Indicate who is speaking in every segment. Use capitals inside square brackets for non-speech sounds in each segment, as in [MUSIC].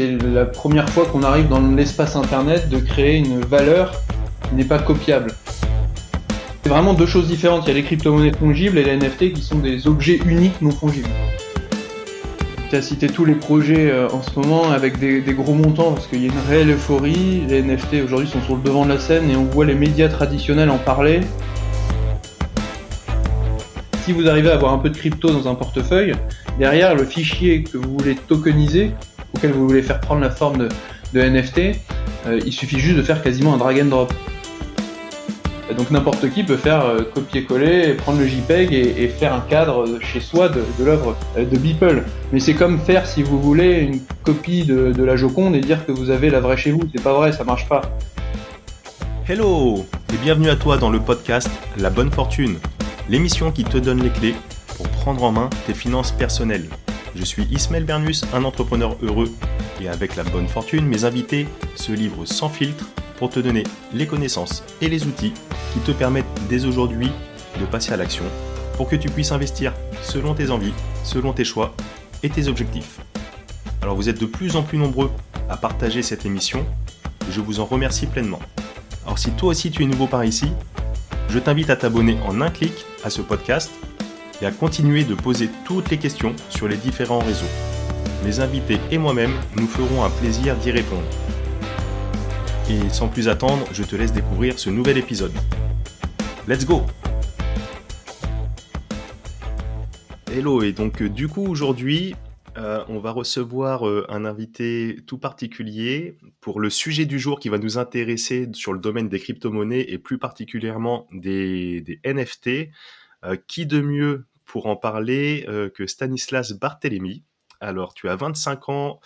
Speaker 1: c'est la première fois qu'on arrive dans l'espace Internet de créer une valeur qui n'est pas copiable. C'est vraiment deux choses différentes. Il y a les crypto-monnaies fongibles et les NFT qui sont des objets uniques non fongibles. Tu as cité tous les projets euh, en ce moment avec des, gros montants parce qu'il y a une réelle euphorie. Les NFT aujourd'hui sont sur le devant de la scène et on voit les médias traditionnels en parler. Si vous arrivez à avoir un peu de crypto dans un portefeuille, derrière le fichier que vous voulez tokeniser, auquel vous voulez faire prendre la forme de, NFT, euh, il suffit juste de faire quasiment un drag and drop. Donc n'importe qui peut faire euh, copier-coller, prendre le JPEG et, faire un cadre chez soi de, l'œuvre euh, de Beeple. Mais c'est comme faire, si vous voulez, une copie de, la Joconde et dire que vous avez la vraie chez vous. C'est pas vrai, ça marche pas.
Speaker 2: Hello et bienvenue à toi dans le podcast La Bonne Fortune, l'émission qui te donne les clés pour prendre en main tes finances personnelles. Je suis Ismaël Bernus, un entrepreneur heureux et avec la bonne fortune, mes invités se livrent sans filtre pour te donner les connaissances et les outils qui te permettent dès aujourd'hui de passer à l'action pour que tu puisses investir selon tes envies, selon tes choix et tes objectifs. Alors vous êtes de plus en plus nombreux à partager cette émission je vous en remercie pleinement. Alors si toi aussi tu es nouveau par ici, je t'invite à t'abonner en un clic à ce podcast et à continuer de poser toutes les questions sur les différents réseaux. Mes invités et moi-même nous ferons un plaisir d'y répondre. Et sans plus attendre, je te laisse découvrir ce nouvel épisode. Let's go Hello, et donc euh, du coup aujourd'hui, euh, on va recevoir euh, un invité tout particulier pour le sujet du jour qui va nous intéresser sur le domaine des crypto-monnaies et plus particulièrement des, NFT. qui de mieux pour en parler que Stanislas Barthélémy Alors, tu as 25 ans,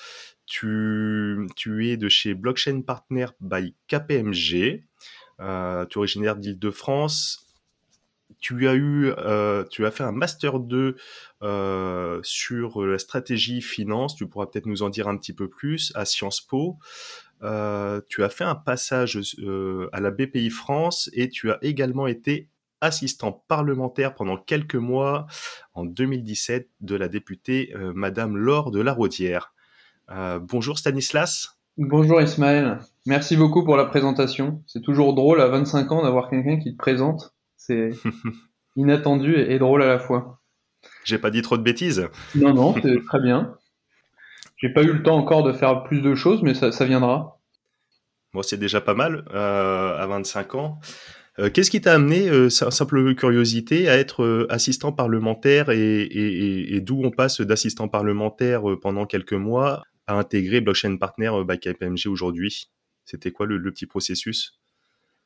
Speaker 2: tu, tu es de chez Blockchain Partner by KPMG. Euh, tu es originaire d'Île-de-France. Tu as eu, euh, tu as fait un master 2 euh, sur la stratégie finance. Tu pourras peut-être nous en dire un petit peu plus à Sciences Po. tu as fait un passage à la BPI France et tu as également été assistant parlementaire pendant quelques mois en 2017 de la députée Madame Laure de la Rodière. Euh, bonjour Stanislas.
Speaker 1: Bonjour Ismaël. Merci beaucoup pour la présentation. C'est toujours drôle à 25 ans d'avoir quelqu'un qui te présente. C'est [LAUGHS] inattendu et, drôle à la fois.
Speaker 2: J'ai pas dit trop de bêtises.
Speaker 1: Non, non, c'est très bien. J'ai pas eu le temps encore de faire plus de choses, mais ça, viendra.
Speaker 2: Moi, c'est déjà pas mal euh, à 25 ans. Euh, qu'est-ce qui t'a amené, euh, simple curiosité, à être euh, assistant parlementaire et, d'où on passe d'assistant parlementaire pendant quelques mois à intégrer Blockchain Partner by KPMG aujourd'hui? C'était quoi le, petit processus?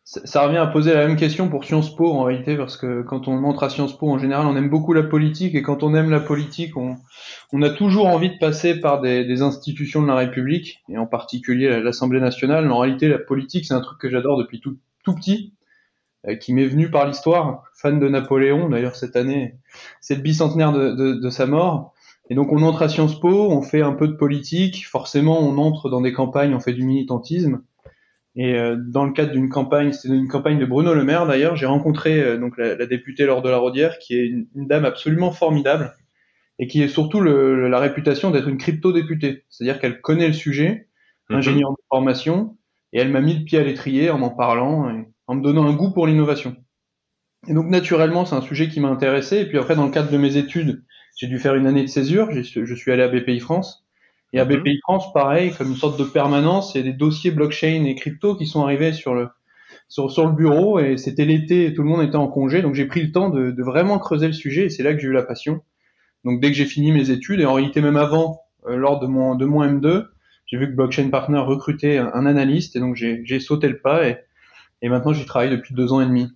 Speaker 1: Ça, revient à poser la même question pour Sciences Po en réalité, parce que quand on entre à Sciences Po, en général, on aime beaucoup la politique, et quand on aime la politique, on, a toujours envie de passer par des, institutions de la République, et en particulier l'Assemblée nationale. En réalité, la politique, c'est un truc que j'adore depuis tout, tout petit. Euh, qui m'est venu par l'histoire, fan de Napoléon, d'ailleurs cette année, c'est le bicentenaire de, de, de, sa mort. Et donc on entre à Sciences Po, on fait un peu de politique, forcément on entre dans des campagnes, on fait du militantisme. Et euh, dans le cadre d'une campagne, c'était une campagne de Bruno Le Maire d'ailleurs, j'ai rencontré euh, donc la, la, députée Laure de la Rodière, qui est une, dame absolument formidable et qui est surtout le, la réputation d'être une crypto-députée, c'est-à-dire qu'elle connaît le sujet, mhm. ingénieure de formation, et elle m'a mis le pied à l'étrier en en parlant. Et, en me donnant un goût pour l'innovation. Et donc naturellement, c'est un sujet qui m'a intéressé. Et puis après, dans le cadre de mes études, j'ai dû faire une année de césure. Je suis allé à BPI France. Et à mhm. BPI France, pareil, comme une sorte de permanence, il y a des dossiers blockchain et crypto qui sont arrivés sur le sur, sur le bureau. Et c'était l'été, tout le monde était en congé. Donc j'ai pris le temps de, de, vraiment creuser le sujet. Et c'est là que j'ai eu la passion. Donc dès que j'ai fini mes études, et en réalité même avant, euh, lors de mon de mon M2, j'ai vu que Blockchain Partner recrutait un, un analyste. Et donc j'ai sauté le pas. Et et maintenant, j'y travaille depuis deux ans et demi.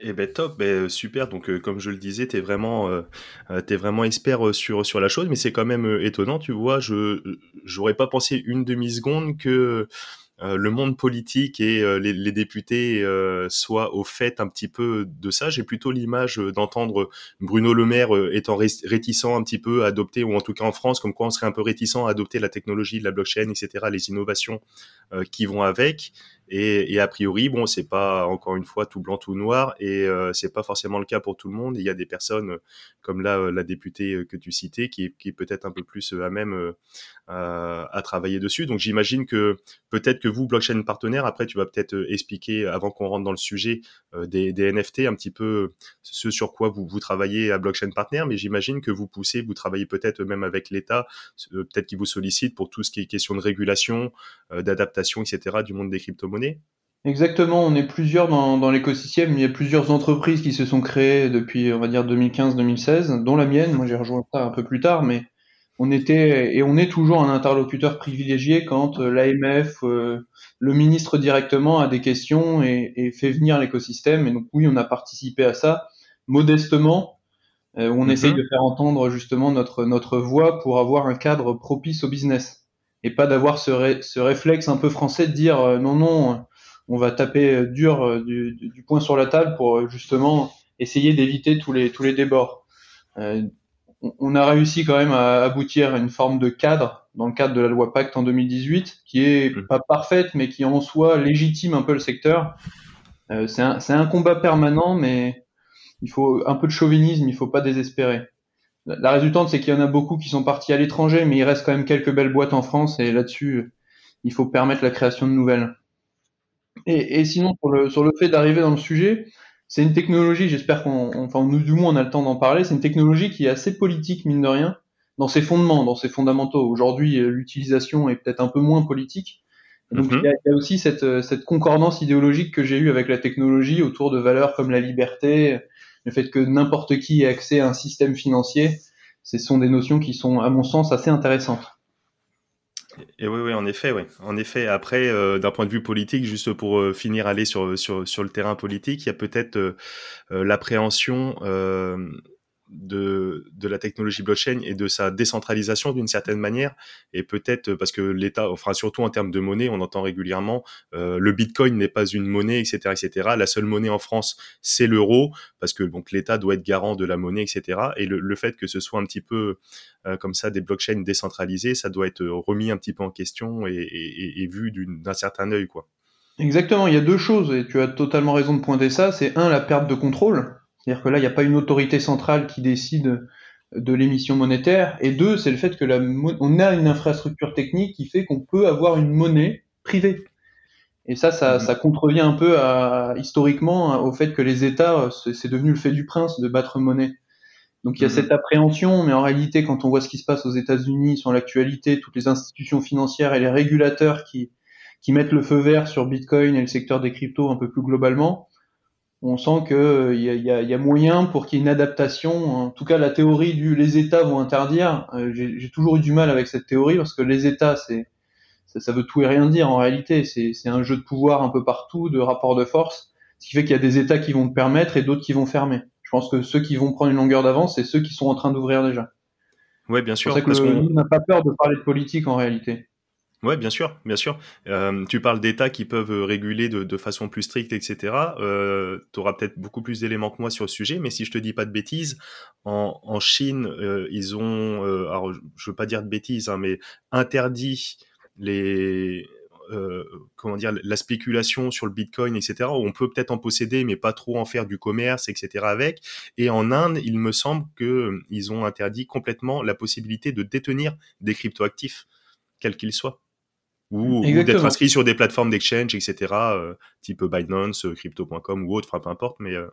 Speaker 2: Eh ben top, ben, super. Donc euh, comme je le disais, t'es vraiment, euh, euh es vraiment expert euh, sur sur la chose, mais c'est quand même étonnant, tu vois. Je j'aurais pas pensé une demi seconde que euh, le monde politique et euh, les, députés euh, soient au fait un petit peu de ça. J'ai plutôt l'image d'entendre Bruno Le Maire étant réticent un petit peu à adopter, ou en tout cas en France, comme quoi on serait un peu réticent à adopter la technologie la blockchain, etc., les innovations qui vont avec. Et, a priori, bon, c'est pas encore une fois tout blanc tout noir, et euh, c'est pas forcément le cas pour tout le monde. Il y a des personnes comme là la députée que tu citais, qui est, peut-être un peu plus à même à travailler dessus. Donc j'imagine que peut-être que vous, blockchain partenaire, après tu vas peut-être expliquer avant qu'on rentre dans le sujet des, NFT un petit peu ce sur quoi vous, travaillez à blockchain partner, mais j'imagine que vous poussez, vous travaillez peut-être même avec l'État, peut-être qu'il vous sollicite pour tout ce qui est question de régulation, d'adaptation, etc. du monde des crypto-monnaies.
Speaker 1: Exactement, on est plusieurs dans, dans l'écosystème. Il y a plusieurs entreprises qui se sont créées depuis, on va dire, 2015-2016, dont la mienne. Moi, j'ai rejoint ça un peu plus tard, mais on était et on est toujours un interlocuteur privilégié quand euh, l'AMF, euh, le ministre directement a des questions et, fait venir l'écosystème. Et donc oui, on a participé à ça modestement. Euh, on mhm. essaye de faire entendre justement notre notre voix pour avoir un cadre propice au business et pas d'avoir ce, ce réflexe un peu français de dire non non, on va taper dur du, du, poing sur la table pour justement essayer d'éviter tous les tous les débords on a réussi quand même à aboutir à une forme de cadre dans le cadre de la loi Pacte en 2018, qui est pas parfaite, mais qui en soi légitime un peu le secteur. Euh, c'est un, un, combat permanent, mais il faut un peu de chauvinisme, il faut pas désespérer. La, résultante, c'est qu'il y en a beaucoup qui sont partis à l'étranger, mais il reste quand même quelques belles boîtes en France, et là-dessus, il faut permettre la création de nouvelles. Et, et sinon, le, sur le fait d'arriver dans le sujet, c'est une technologie, j'espère qu'on, enfin, nous, du moins, on a le temps d'en parler. C'est une technologie qui est assez politique, mine de rien, dans ses fondements, dans ses fondamentaux. Aujourd'hui, euh, l'utilisation est peut-être un peu moins politique. Donc, mhm. il, y a, aussi cette, euh, cette concordance idéologique que j'ai eue avec la technologie autour de valeurs comme la liberté, le fait que n'importe qui ait accès à un système financier. Ce sont des notions qui sont, à mon sens, assez intéressantes.
Speaker 2: Et oui, oui, en effet, oui. En effet, après, euh, d'un point de vue politique, juste pour euh, finir aller sur, sur, sur le terrain politique, il y a peut-être euh, l'appréhension de, la technologie blockchain et de sa décentralisation d'une certaine manière. Et peut-être parce que l'État, enfin surtout en termes de monnaie, on entend régulièrement euh, le Bitcoin n'est pas une monnaie, etc., etc. La seule monnaie en France, c'est l'euro, parce que donc l'État doit être garant de la monnaie, etc. Et le, fait que ce soit un petit peu euh, comme ça des blockchains décentralisées, ça doit être remis un petit peu en question et, et, et vu d'un certain œil, quoi.
Speaker 1: Exactement, il y a deux choses, et tu as totalement raison de pointer ça. C'est un, la perte de contrôle. C'est-à-dire que là, il n'y a pas une autorité centrale qui décide de l'émission monétaire. Et deux, c'est le fait que la, on a une infrastructure technique qui fait qu'on peut avoir une monnaie privée. Et ça, ça, mhm. ça contrevient un peu à, historiquement au fait que les États, c'est devenu le fait du prince de battre monnaie. Donc il y a mhm. cette appréhension, mais en réalité, quand on voit ce qui se passe aux États-Unis sur l'actualité, toutes les institutions financières et les régulateurs qui, qui mettent le feu vert sur Bitcoin et le secteur des cryptos un peu plus globalement, on sent qu'il euh, y, a, y, a, moyen pour qu'il y ait une adaptation. En tout cas, la théorie du les États vont interdire, euh, j'ai toujours eu du mal avec cette théorie parce que les États, c'est ça, ça, veut tout et rien dire en réalité. C'est un jeu de pouvoir un peu partout, de rapport de force, ce qui fait qu'il y a des États qui vont permettre et d'autres qui vont fermer. Je pense que ceux qui vont prendre une longueur d'avance, c'est ceux qui sont en train d'ouvrir déjà.
Speaker 2: Ouais, bien sûr.
Speaker 1: C'est pour ça qu'on n'a pas peur de parler de politique en réalité.
Speaker 2: Ouais, bien sûr, bien sûr. Euh, tu parles d'États qui peuvent réguler de, façon plus stricte, etc. Euh, tu auras peut-être beaucoup plus d'éléments que moi sur le sujet, mais si je te dis pas de bêtises, en, Chine, euh, ils ont, euh, alors je veux pas dire de bêtises, hein, mais interdit les, euh, comment dire, la spéculation sur le Bitcoin, etc. On peut peut-être en posséder, mais pas trop en faire du commerce, etc. Avec. Et en Inde, il me semble que ils ont interdit complètement la possibilité de détenir des cryptoactifs, quels qu'ils soient ou, d'être inscrit sur des plateformes d'exchange, etc., euh, type Binance, euh, crypto.com ou autre, enfin peu importe. Mais euh.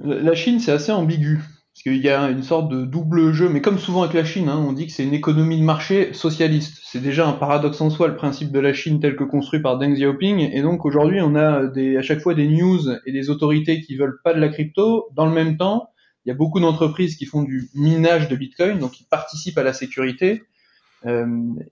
Speaker 1: la Chine, c'est assez ambigu parce qu'il y a une sorte de double jeu, mais comme souvent avec la Chine, hein, on dit que c'est une économie de marché socialiste. C'est déjà un paradoxe en soi le principe de la Chine tel que construit par Deng Xiaoping, et donc aujourd'hui on a des, à chaque fois des news et des autorités qui veulent pas de la crypto. Dans le même temps, il y a beaucoup d'entreprises qui font du minage de Bitcoin, donc qui participent à la sécurité. Euh,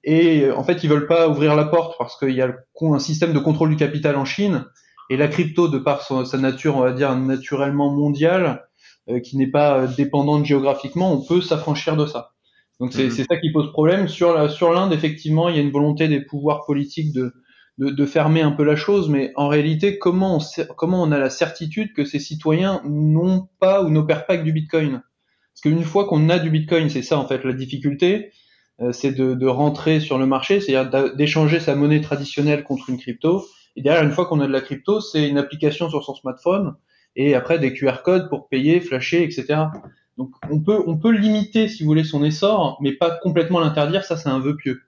Speaker 1: et en fait, ils veulent pas ouvrir la porte parce qu'il y a un système de contrôle du capital en Chine et la crypto, de par sa nature, on va dire naturellement mondiale, euh, qui n'est pas euh, dépendante géographiquement, on peut s'affranchir de ça. Donc c'est mhm. ça qui pose problème. Sur sur l'Inde, effectivement, il y a une volonté des pouvoirs politiques de, de, de fermer un peu la chose, mais en réalité, comment on, comment on a la certitude que ces citoyens n'ont pas ou n'opèrent pas que du Bitcoin? Parce qu'une fois qu'on a du Bitcoin, c'est ça en fait la difficulté, euh, c'est de, rentrer sur le marché, c'est-à-dire d'échanger sa monnaie traditionnelle contre une crypto. Et derrière, une fois qu'on a de la crypto, c'est une application sur son smartphone et après des QR codes pour payer, flasher, etc. Donc on peut on peut limiter, si vous voulez, son essor, mais pas complètement l'interdire. Ça, c'est un vœu pieux.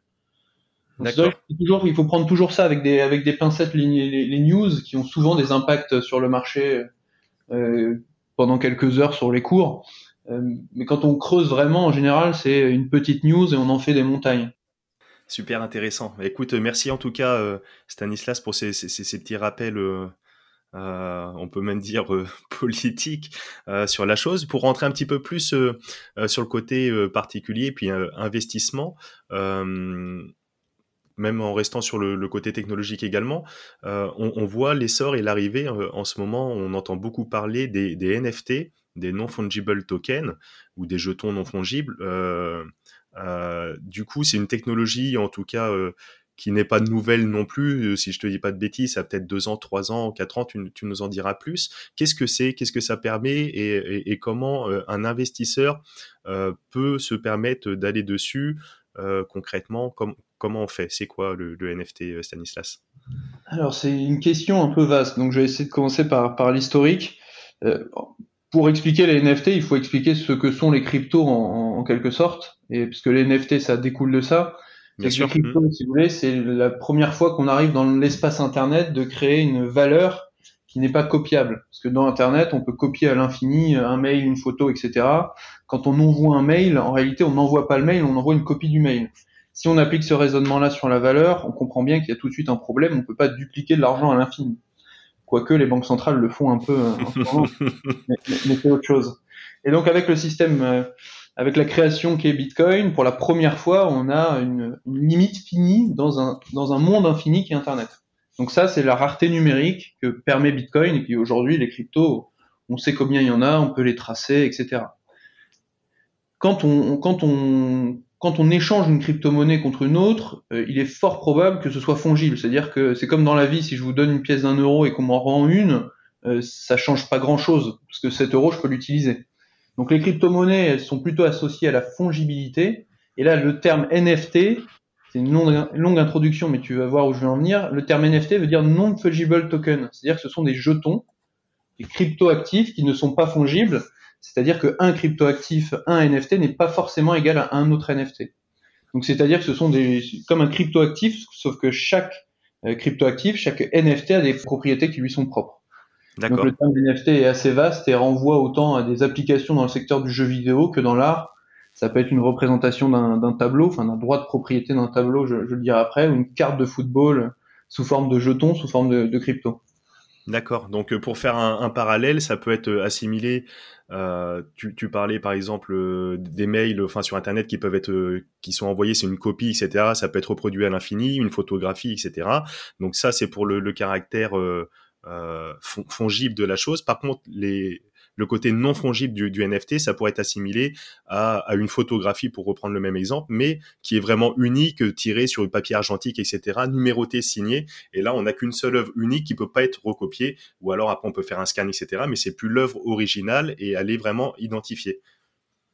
Speaker 1: Toujours, il faut prendre toujours ça avec des avec des pincettes les, les, news qui ont souvent des impacts sur le marché euh, pendant quelques heures sur les cours. Euh, mais quand on creuse vraiment, en général, c'est une petite news et on en fait des montagnes.
Speaker 2: Super intéressant. Écoute, merci en tout cas euh, Stanislas pour ces, petits rappels. Euh, on peut même dire euh, [LAUGHS] politique sur la chose pour rentrer un petit peu plus sur le côté particulier puis investissement même en restant sur le, côté technologique également, on, on, voit l'essor et l'arrivée en ce moment. On entend beaucoup parler des, NFT, des non-fungible tokens ou des jetons non fungibles. Euh, euh, du coup, c'est une technologie, en tout cas, euh, qui n'est pas nouvelle non plus. Si je te dis pas de bêtises, ça a peut-être deux ans, trois ans, quatre ans, tu, nous en diras plus. Qu'est-ce que c'est? Qu'est-ce que ça permet? Et, comment un investisseur peut se permettre d'aller dessus concrètement Comment on fait? C'est quoi le, NFT, Stanislas?
Speaker 1: Alors, c'est une question un peu vaste. Donc, je vais essayer de commencer par, par l'historique pour expliquer les NFT, il faut expliquer ce que sont les cryptos en, en quelque sorte, et parce que les NFT, ça découle de ça. Les cryptos, mmh. si vous voulez, c'est la première fois qu'on arrive dans l'espace Internet de créer une valeur qui n'est pas copiable. Parce que dans Internet, on peut copier à l'infini un mail, une photo, etc. Quand on envoie un mail, en réalité, on n'envoie pas le mail, on envoie une copie du mail. Si on applique ce raisonnement-là sur la valeur, on comprend bien qu'il y a tout de suite un problème, on ne peut pas dupliquer de l'argent à l'infini quoique les banques centrales le font un peu ce [LAUGHS] mais, c'est autre chose. Et donc avec le système, euh, avec la création qui est Bitcoin, pour la première fois, on a une, limite finie dans un, dans un monde infini qui est Internet. Donc ça, c'est la rareté numérique que permet Bitcoin, et puis aujourd'hui, les cryptos, on sait combien il y en a, on peut les tracer, etc. Quand on, quand on quand on échange une crypto-monnaie contre une autre, euh, il est fort probable que ce soit fongible. C'est-à-dire que c'est comme dans la vie, si je vous donne une pièce d'un euro et qu'on m'en rend une, euh, ça change pas grand-chose, parce que cet euro, je peux l'utiliser. Donc les crypto-monnaies, elles sont plutôt associées à la fongibilité. Et là, le terme NFT, c'est une longue, introduction, mais tu vas voir où je vais en venir. Le terme NFT veut dire non-fungible token, c'est-à-dire que ce sont des jetons, des crypto-actifs qui ne sont pas fongibles, c'est-à-dire qu'un cryptoactif, un NFT n'est pas forcément égal à un autre NFT. Donc c'est-à-dire que ce sont des comme un cryptoactif, sauf que chaque euh, cryptoactif, chaque NFT a des propriétés qui lui sont propres. Donc le terme NFT est assez vaste et renvoie autant à des applications dans le secteur du jeu vidéo que dans l'art. Ça peut être une représentation d'un tableau, enfin d'un droit de propriété d'un tableau, je, le dirai après, ou une carte de football sous forme de jeton, sous forme de, de crypto.
Speaker 2: D'accord. Donc euh, pour faire un, parallèle, ça peut être euh, assimilé. Euh, tu, parlais par exemple des mails, enfin sur Internet qui peuvent être, qui sont envoyés, c'est une copie, etc. Ça peut être reproduit à l'infini, une photographie, etc. Donc ça, c'est pour le, caractère fongible de la chose. Par contre, les le côté non fongible du, NFT, ça pourrait être assimilé à, une photographie, pour reprendre le même exemple, mais qui est vraiment unique, tirée sur une papier argentique, etc., numéroté, signé. Et là, on n'a qu'une seule œuvre unique qui peut pas être recopiée, ou alors après on peut faire un scan, etc., mais c'est plus l'œuvre originale et elle est vraiment identifiée.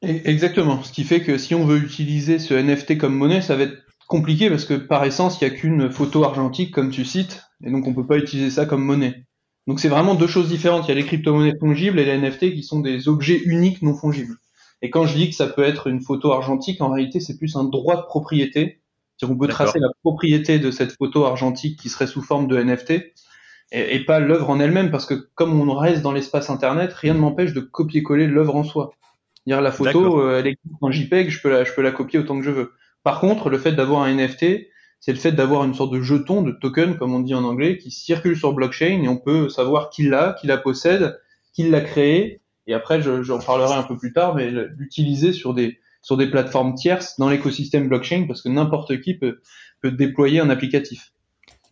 Speaker 1: Exactement. Ce qui fait que si on veut utiliser ce NFT comme monnaie, ça va être compliqué parce que par essence, il n'y a qu'une photo argentique, comme tu cites, et donc on peut pas utiliser ça comme monnaie. Donc c'est vraiment deux choses différentes. Il y a les crypto-monnaies fongibles et les NFT qui sont des objets uniques non fongibles. Et quand je dis que ça peut être une photo argentique, en réalité c'est plus un droit de propriété. C'est-à-dire qu'on peut tracer la propriété de cette photo argentique qui serait sous forme de NFT et, pas l'œuvre en elle-même parce que comme on reste dans l'espace internet, rien ne m'empêche de copier-coller l'œuvre en soi. Dire la photo, euh, elle est en JPEG, je peux la, je peux la copier autant que je veux. Par contre, le fait d'avoir un NFT, c'est le fait d'avoir une sorte de jeton, de token, comme on dit en anglais, qui circule sur blockchain et on peut savoir qui l'a, qui la possède, qui l'a créé. Et après, j'en parlerai un peu plus tard, mais l'utiliser sur des sur des plateformes tierces dans l'écosystème blockchain parce que n'importe qui peut, peut déployer un applicatif.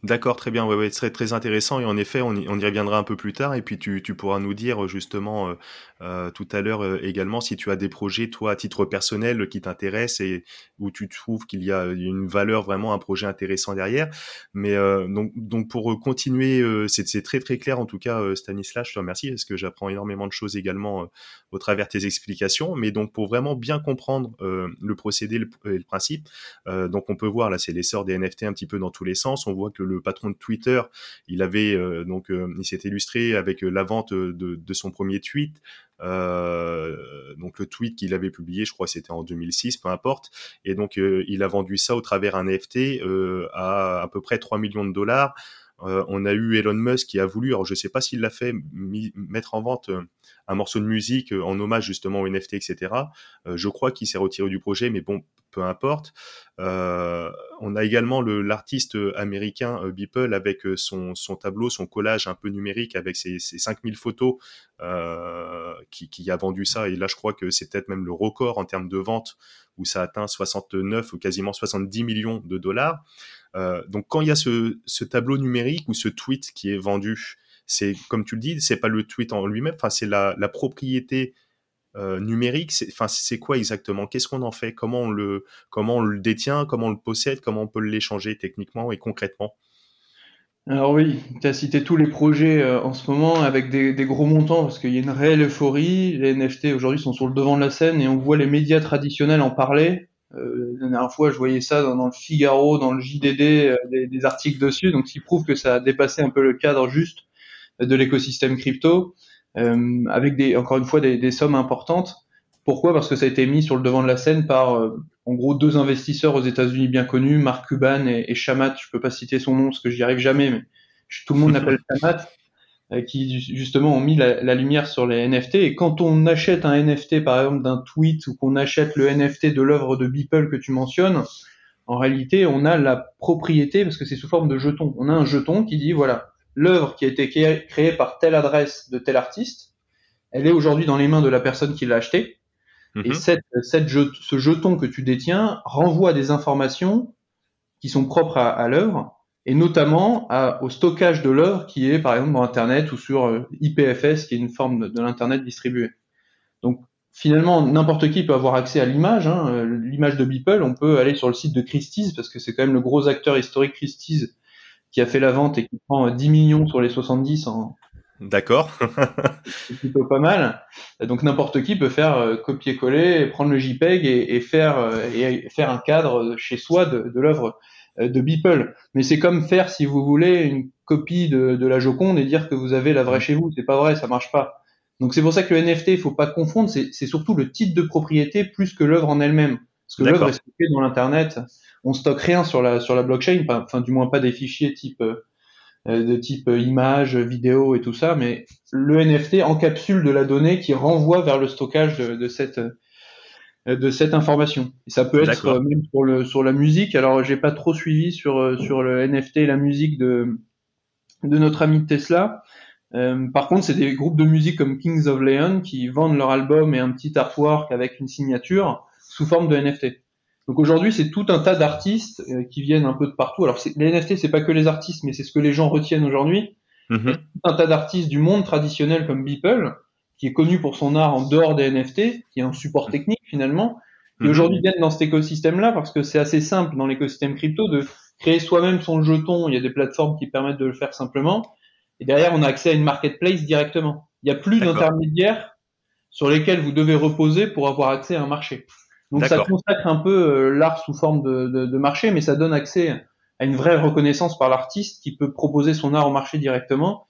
Speaker 2: D'accord, très bien. Ouais, ouais, ce serait très intéressant et en effet, on y, reviendra un peu plus tard et puis tu, pourras nous dire justement euh, euh, tout à l'heure euh, également si tu as des projets toi à titre personnel qui t'intéressent et où tu trouves qu'il y a une valeur vraiment un projet intéressant derrière. Mais donc pour continuer, c'est très très clair en tout cas Stanislas, je te remercie parce que j'apprends énormément de choses également au travers tes explications. Mais donc pour vraiment bien comprendre le procédé et le, le, principe, donc on peut voir là c'est l'essor des NFT un petit peu dans tous les sens. On voit que le patron de Twitter, il avait donc il s'est illustré avec la vente de, son premier tweet. donc le tweet qu'il avait publié, je crois c'était en 2006, peu importe. Et donc il a vendu ça au travers un NFT à à peu près 3 millions de dollars. Euh, on a eu Elon Musk qui a voulu, alors je sais pas s'il l'a fait, mettre en vente euh, un morceau de musique euh, en hommage justement au NFT, etc. je crois qu'il s'est retiré du projet, mais bon, peu importe. on a également l'artiste américain Beeple avec son, tableau, son collage un peu numérique avec ses, 5000 photos qui, a vendu ça. Et là, je crois que c'est peut-être même le record en termes de vente où ça atteint 69 ou quasiment 70 millions de dollars. Euh, donc quand il y a ce, tableau numérique ou ce tweet qui est vendu, c'est comme tu le dis, c'est pas le tweet en lui-même, enfin c'est la, propriété euh, numérique. Enfin c'est quoi exactement? Qu'est-ce qu'on en fait? Comment on le comment on le détient? Comment on le possède? Comment on peut l'échanger techniquement et concrètement?
Speaker 1: Alors oui, tu as cité tous les projets euh, en ce moment avec des, gros montants parce qu'il y a une réelle euphorie. Les NFT aujourd'hui sont sur le devant de la scène et on voit les médias traditionnels en parler. Euh, la dernière fois, je voyais ça dans, le Figaro, dans le JDD, des, articles dessus, donc ce qui prouve que ça a dépassé un peu le cadre juste de l'écosystème crypto, euh, avec des, encore une fois des, des, sommes importantes. Pourquoi? Parce que ça a été mis sur le devant de la scène par, euh, en gros, deux investisseurs aux États-Unis bien connus, Mark Cuban et, et Shamat. Je peux pas citer son nom parce que j'y arrive jamais, mais tout le monde l'appelle [LAUGHS] Shamat. Euh, qui justement ont mis la, lumière sur les NFT. Et quand on achète un NFT, par exemple, d'un tweet ou qu'on achète le NFT de l'œuvre de Beeple que tu mentionnes, en réalité, on a la propriété parce que c'est sous forme de jeton. On a un jeton qui dit voilà, l'œuvre qui a été créée par telle adresse de tel artiste, elle est aujourd'hui dans les mains de la personne qui l'a acheté. Et mhm. cette, ce jeton que tu détiens renvoie des informations qui sont propres à, à l'œuvre et notamment au stockage de l'œuvre qui est par exemple dans Internet ou sur euh, IPFS, qui est une forme de, l'Internet distribué. Donc finalement, n'importe qui peut avoir accès à l'image. Hein. Euh, l'image de Beeple, on peut aller sur le site de Christie's, parce que c'est quand même le gros acteur historique Christie's qui a fait la vente et qui prend 10 millions sur les 70 en...
Speaker 2: D'accord. [LAUGHS]
Speaker 1: c'est plutôt pas mal. Donc n'importe qui peut faire euh, copier-coller, prendre le JPEG et, faire, et faire un cadre chez soi de, de l'œuvre euh, de Beeple. Mais c'est comme faire, si vous voulez, une copie de, de, la Joconde et dire que vous avez la vraie chez vous. C'est pas vrai, ça marche pas. Donc c'est pour ça que le NFT, il faut pas confondre. C'est surtout le titre de propriété plus que l'œuvre en elle-même. Parce que l'œuvre est stockée dans l'internet. On stocke rien sur la sur la blockchain, enfin du moins pas des fichiers type euh, de type image, vidéo et tout ça, mais le NFT encapsule de la donnée qui renvoie vers le stockage de, de cette euh, de cette information. Et ça peut être euh, même sur le sur la musique. Alors j'ai pas trop suivi sur euh, sur le NFT et la musique de de notre ami Tesla. Euh, par contre, c'est des groupes de musique comme Kings of Leon qui vendent leur album et un petit artwork avec une signature sous forme de NFT. Donc aujourd'hui, c'est tout un tas d'artistes qui viennent un peu de partout. Alors les NFT, c'est pas que les artistes, mais c'est ce que les gens retiennent aujourd'hui. Mm Un tas d'artistes du monde traditionnel comme Beeple qui est connu pour son art en dehors des NFT, qui est un support mm. technique finalement, qui mhm. aujourd'hui viennent dans cet écosystème-là parce que c'est assez simple dans l'écosystème crypto de créer soi-même son jeton. Il y a des plateformes qui permettent de le faire simplement. Et derrière, on a accès à une marketplace directement. Il n'y a plus d'intermédiaires sur lesquels vous devez reposer pour avoir accès à un marché. Donc ça consacre un peu euh, l'art sous forme de, de, de, marché, mais ça donne accès à une vraie reconnaissance par l'artiste qui peut proposer son art au marché directement.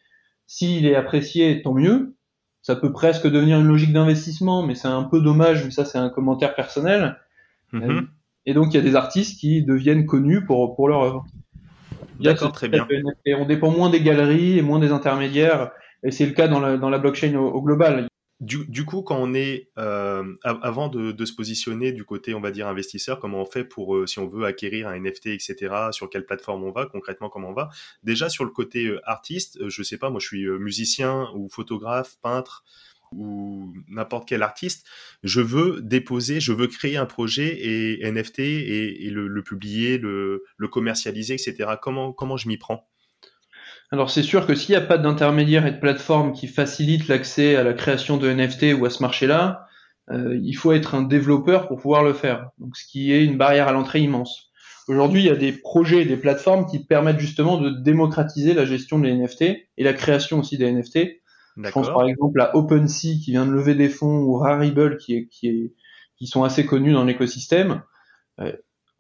Speaker 1: S'il est apprécié, tant mieux ça peut presque devenir une logique d'investissement, mais c'est un peu dommage, mais ça c'est un commentaire personnel. Mhm. Euh, et donc il y a des artistes qui deviennent connus pour, pour leur œuvre.
Speaker 2: D'accord, très bien.
Speaker 1: Et on dépend moins des galeries et moins des intermédiaires, et c'est le cas dans la, dans la blockchain au global.
Speaker 2: Du, coup, quand on est euh, avant de, se positionner du côté, on va dire investisseur, comment on fait pour euh, si on veut acquérir un NFT, etc. Sur quelle plateforme on va concrètement, comment on va? Déjà sur le côté euh, artiste, je sais pas, moi je suis musicien ou photographe, peintre ou n'importe quel artiste, je veux déposer, je veux créer un projet et NFT et, le, publier, le, le commercialiser, etc. Comment comment je m'y prends?
Speaker 1: Alors c'est sûr que s'il n'y a pas d'intermédiaire et de plateforme qui facilite l'accès à la création de NFT ou à ce marché-là, euh, il faut être un développeur pour pouvoir le faire. Donc ce qui est une barrière à l'entrée immense. Aujourd'hui, il y a des projets et des plateformes qui permettent justement de démocratiser la gestion des NFT et la création aussi des NFT. Je pense par exemple à OpenSea qui vient de lever des fonds ou Rarible qui, est, qui, est, qui sont assez connus dans l'écosystème. Euh,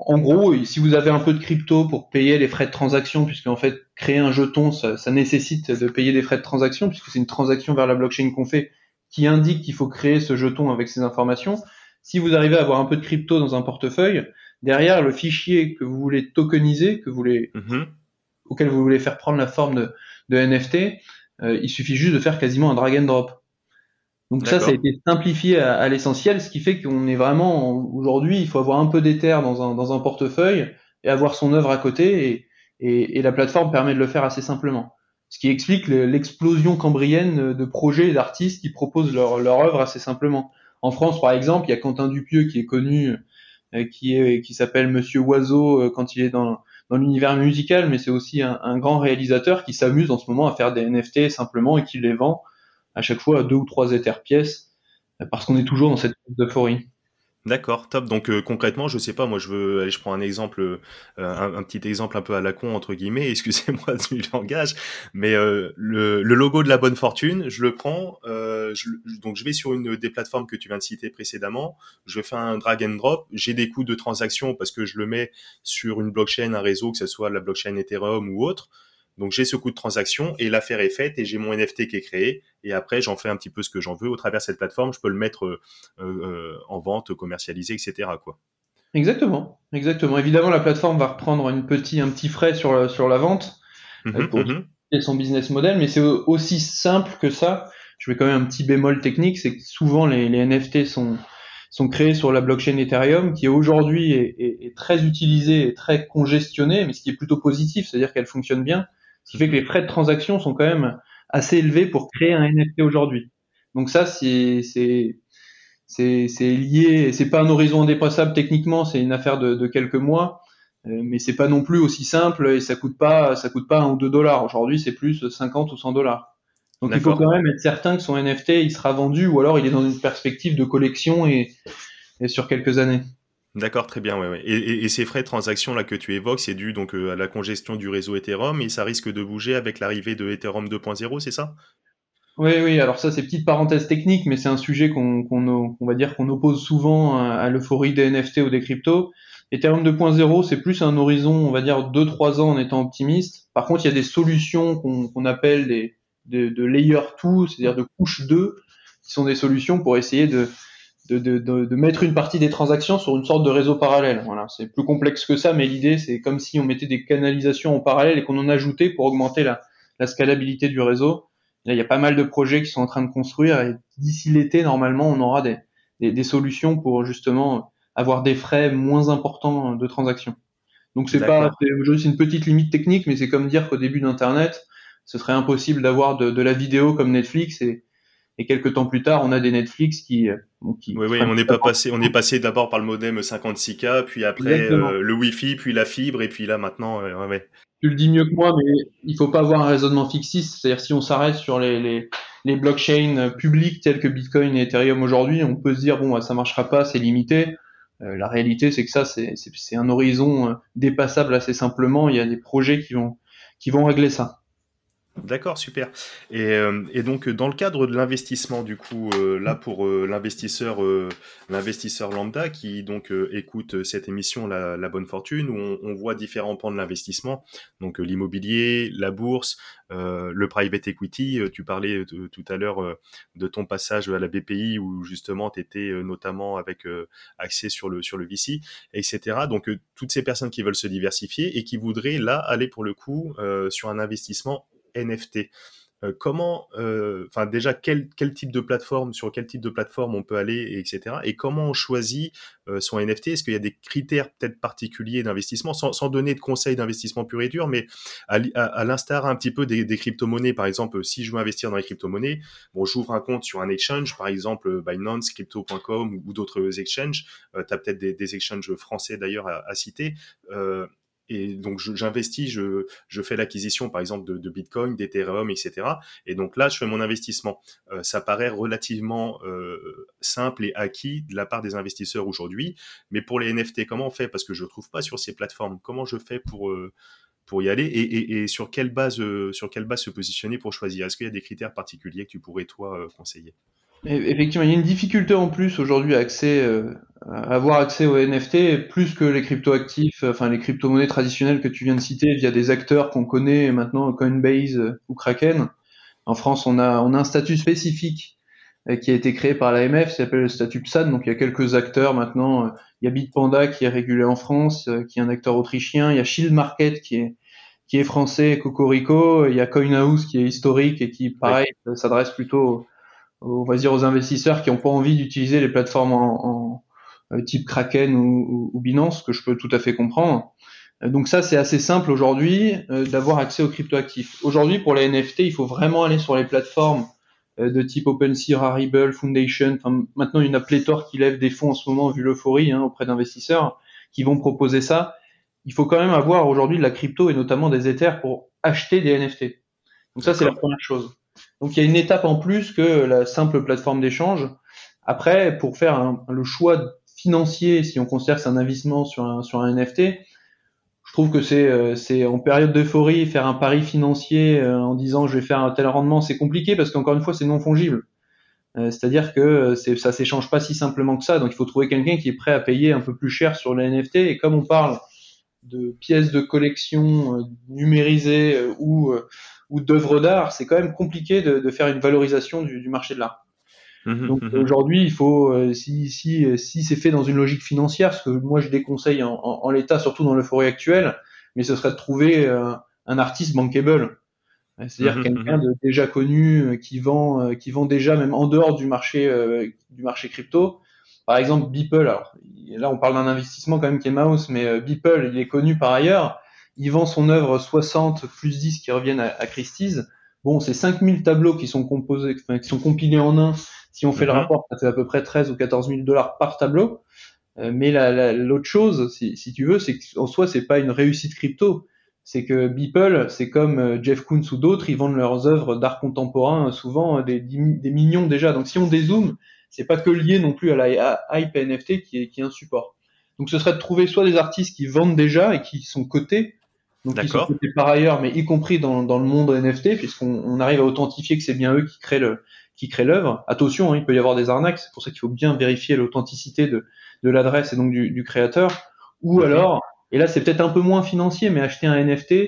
Speaker 1: en gros, si vous avez un peu de crypto pour payer les frais de transaction, puisque en fait créer un jeton, ça, ça nécessite de payer des frais de transaction, puisque c'est une transaction vers la blockchain qu'on fait qui indique qu'il faut créer ce jeton avec ces informations. Si vous arrivez à avoir un peu de crypto dans un portefeuille, derrière le fichier que vous voulez tokeniser, que vous voulez, mm-hmm. auquel vous voulez faire prendre la forme de, de NFT, euh, il suffit juste de faire quasiment un drag and drop. Donc ça, ça a été simplifié à, l'essentiel, ce qui fait qu'on est vraiment aujourd'hui, il faut avoir un peu d'éther dans un, dans un portefeuille et avoir son œuvre à côté, et, et, et, la plateforme permet de le faire assez simplement. Ce qui explique l'explosion cambrienne de projets et d'artistes qui proposent leur, leur œuvre assez simplement. En France, par exemple, il y a Quentin Dupieux qui est connu, euh, qui est qui s'appelle Monsieur Oiseau euh, quand il est dans dans l'univers musical, mais c'est aussi un, un, grand réalisateur qui s'amuse en ce moment à faire des NFT simplement et qui les vend à chaque fois deux ou trois éthers pièces, parce qu'on est toujours dans cette euphorie.
Speaker 2: D'accord, top. Donc euh, concrètement, je sais pas, moi je veux, allez, je prends un exemple, euh, un, petit exemple un peu à la con entre guillemets. [LAUGHS] Excusez-moi du langage, mais euh, le, logo de la bonne fortune, je le prends. donc je vais sur une des plateformes que tu viens de citer précédemment. Je fais un drag and drop. J'ai des coûts de transaction parce que je le mets sur une blockchain, un réseau, que ce soit la blockchain Ethereum ou autre. Donc j'ai ce coût de transaction et l'affaire est faite et j'ai mon NFT qui est créé et après j'en fais un petit peu ce que j'en veux au travers de cette plateforme. Je peux le mettre euh, euh, en vente, commercialiser, etc. Quoi.
Speaker 1: Exactement, exactement. Évidemment, la plateforme va reprendre une petit, un petit frais sur, sur la vente mmh pour mmh son business model, mais c'est aussi simple que ça. Je mets quand même un petit bémol technique, c'est que souvent les, les NFT sont, sont créés sur la blockchain Ethereum, qui aujourd'hui est, est, est, très utilisée et très congestionnée, mais ce qui est plutôt positif, c'est-à-dire qu'elle fonctionne bien. Ce qui fait que les frais de transaction sont quand même assez élevés pour créer un NFT aujourd'hui. Donc ça, c'est c'est c'est lié, c'est pas un horizon indépassable techniquement, c'est une affaire de, de quelques mois, euh, mais c'est pas non plus aussi simple et ça coûte pas ça coûte pas un ou deux dollars. Aujourd'hui, c'est plus 50 ou 100 dollars. Donc il faut quand même être certain que son NFT il sera vendu ou alors il est dans une perspective de collection et, et sur quelques années.
Speaker 2: D'accord, très bien. Ouais, ouais. Et, ces frais de transaction là que tu évoques, c'est dû donc euh, à la congestion du réseau Ethereum et ça risque de bouger avec l'arrivée de Ethereum 2.0, c'est ça?
Speaker 1: Oui, oui. Alors ça, c'est petite parenthèse technique, mais c'est un sujet qu'on qu'on va dire qu'on oppose souvent à, l'euphorie des NFT ou des cryptos. Ethereum 2.0, c'est plus un horizon, on va dire 2-3 ans en étant optimiste. Par contre, il y a des solutions qu'on appelle des, de, de layer 2, c'est-à-dire de couche 2, qui sont des solutions pour essayer de de, de, de, mettre une partie des transactions sur une sorte de réseau parallèle. Voilà, c'est plus complexe que ça, mais l'idée c'est comme si on mettait des canalisations en parallèle et qu'on en ajoutait pour augmenter la, la scalabilité du réseau. Là, il y a pas mal de projets qui sont en train de construire et d'ici l'été, normalement, on aura des, des, des, solutions pour justement avoir des frais moins importants de transactions. Donc c'est pas, c'est une petite limite technique, mais c'est comme dire qu'au début d'Internet, ce serait impossible d'avoir de, de la vidéo comme Netflix et et quelques temps plus tard, on a des Netflix qui. Euh,
Speaker 2: qui oui, oui, on n'est pas passé. On est passé d'abord par le modem 56K, puis après euh, le Wi-Fi, puis la fibre, et puis là maintenant, euh, ouais,
Speaker 1: Tu le dis mieux que moi, mais il faut pas avoir un raisonnement fixiste. C'est-à-dire si on s'arrête sur les, les, les blockchains publiques telles que Bitcoin et Ethereum aujourd'hui, on peut se dire bon, bah, ça marchera pas, c'est limité. la réalité, c'est que ça, c'est un horizon dépassable assez simplement. Il y a des projets qui vont qui vont régler ça.
Speaker 2: D'accord, super. Et, euh, et, donc dans le cadre de l'investissement, du coup, euh, là pour euh, l'investisseur, lambda qui donc écoute cette émission, la, bonne fortune, où on, voit différents pans de l'investissement, donc l'immobilier, la bourse, le private equity. tu parlais tout à l'heure de ton passage à la BPI où justement tu étais notamment avec accès sur le sur le VC, etc. Donc toutes ces personnes qui veulent se diversifier et qui voudraient là aller pour le coup sur un investissement NFT. Euh, comment, euh, enfin déjà quel, quel type de plateforme, sur quel type de plateforme on peut aller, etc. Et comment on choisit euh, son NFT Est-ce qu'il y a des critères peut-être particuliers d'investissement, sans, sans, donner de conseils d'investissement pur et dur, mais à, l'instar un petit peu des, crypto-monnaies, par exemple, si je veux investir dans les crypto-monnaies, bon, j'ouvre un compte sur un exchange, par exemple Binance, Crypto.com ou, d'autres exchanges. tu as peut-être des, des, exchanges français d'ailleurs à, citer et donc j'investis, je, fais l'acquisition par exemple de, Bitcoin, d'Ethereum, etc. Et donc là, je fais mon investissement. Euh, ça paraît relativement euh, simple et acquis de la part des investisseurs aujourd'hui. Mais pour les NFT, comment on fait? Parce que je ne trouve pas sur ces plateformes. Comment je fais pour, euh, pour y aller? Et, et, et, sur, quelle base, sur quelle base se positionner pour choisir? Est-ce qu'il y a des critères particuliers que tu pourrais toi conseiller?
Speaker 1: Effectivement, il y a une difficulté en plus aujourd'hui à accès, euh, à avoir accès aux NFT plus que les cryptoactifs, enfin les crypto-monnaies traditionnelles que tu viens de citer via des acteurs qu'on connaît maintenant, Coinbase ou Kraken. En France, on a, on a un statut spécifique euh, qui a été créé par l'AMF, qui s'appelle le statut PSAN. Donc il y a quelques acteurs maintenant. Euh, il y a Bitpanda qui est régulé en France, qui est un acteur autrichien. Il y a Shield Market qui est qui est français, Cocorico. Il y a CoinHouse qui est historique et qui, pareil, s'adresse plutôt on va dire aux investisseurs qui n'ont pas envie d'utiliser les plateformes en, euh, type Kraken ou, ou, Binance, que je peux tout à fait comprendre. Euh, donc ça, c'est assez simple aujourd'hui euh, d'avoir accès aux cryptoactifs. Aujourd'hui, pour les NFT, il faut vraiment aller sur les plateformes de type OpenSea, Rarible, Foundation. Enfin, maintenant, il y en a pléthore qui lèvent des fonds en ce moment, vu l'euphorie hein, auprès d'investisseurs, qui vont proposer ça. Il faut quand même avoir aujourd'hui de la crypto et notamment des Ethers pour acheter des NFT. Donc ça, c'est la première chose. Donc il y a une étape en plus que la simple plateforme d'échange. Après, pour faire le choix financier, si on considère que c'est un investissement sur un, sur un NFT, je trouve que c'est euh, c'est en période d'euphorie faire un pari financier euh, en disant je vais faire un tel rendement, c'est compliqué parce qu'encore une fois c'est non fongible. Euh, c'est-à-dire que ça s'échange pas si simplement que ça. Donc il faut trouver quelqu'un qui est prêt à payer un peu plus cher sur les NFT. Et comme on parle de pièces de collection numérisées ou ou d'œuvres d'art, c'est quand même compliqué de, de, faire une valorisation du, du marché de l'art. Mmh Donc mmh aujourd'hui, il faut, euh, si, si, si c'est fait dans une logique financière, ce que moi je déconseille en, en, en l'état, surtout dans l'euphorie actuelle, mais ce serait de trouver euh, un artiste bankable, c'est-à-dire mmh quelqu'un de déjà connu euh, qui vend, qui vend déjà même en dehors du marché du marché crypto. Par exemple, Beeple. Alors là, on parle d'un investissement quand même qui est mouse, mais Beeple, il est connu par ailleurs il vend son œuvre 60 plus 10 qui reviennent à, à Christie's. Bon, c'est 5000 tableaux qui sont composés, enfin, qui sont compilés en un. Si on fait le mhm. rapport, ça fait à peu près 13 ou 14 000 dollars par tableau. Euh, mais l'autre chose, si, si, tu veux, c'est qu'en soi, c'est pas une réussite crypto. C'est que Beeple, c'est comme euh, Jeff Koons ou d'autres, ils vendent leurs œuvres d'art contemporain euh, souvent des, des, millions déjà. Donc si on dézoome, c'est pas que lié non plus à la hype NFT qui est, qui est un support. Donc ce serait de trouver soit des artistes qui vendent déjà et qui sont cotés, donc ils sont par ailleurs, mais y compris dans, dans le monde NFT, puisqu'on on arrive à authentifier que c'est bien eux qui créent le qui créent l'œuvre. Attention, hein, il peut y avoir des arnaques, c'est pour ça qu'il faut bien vérifier l'authenticité de, de l'adresse et donc du, du créateur. Ou alors, et là c'est peut-être un peu moins financier, mais acheter un NFT euh,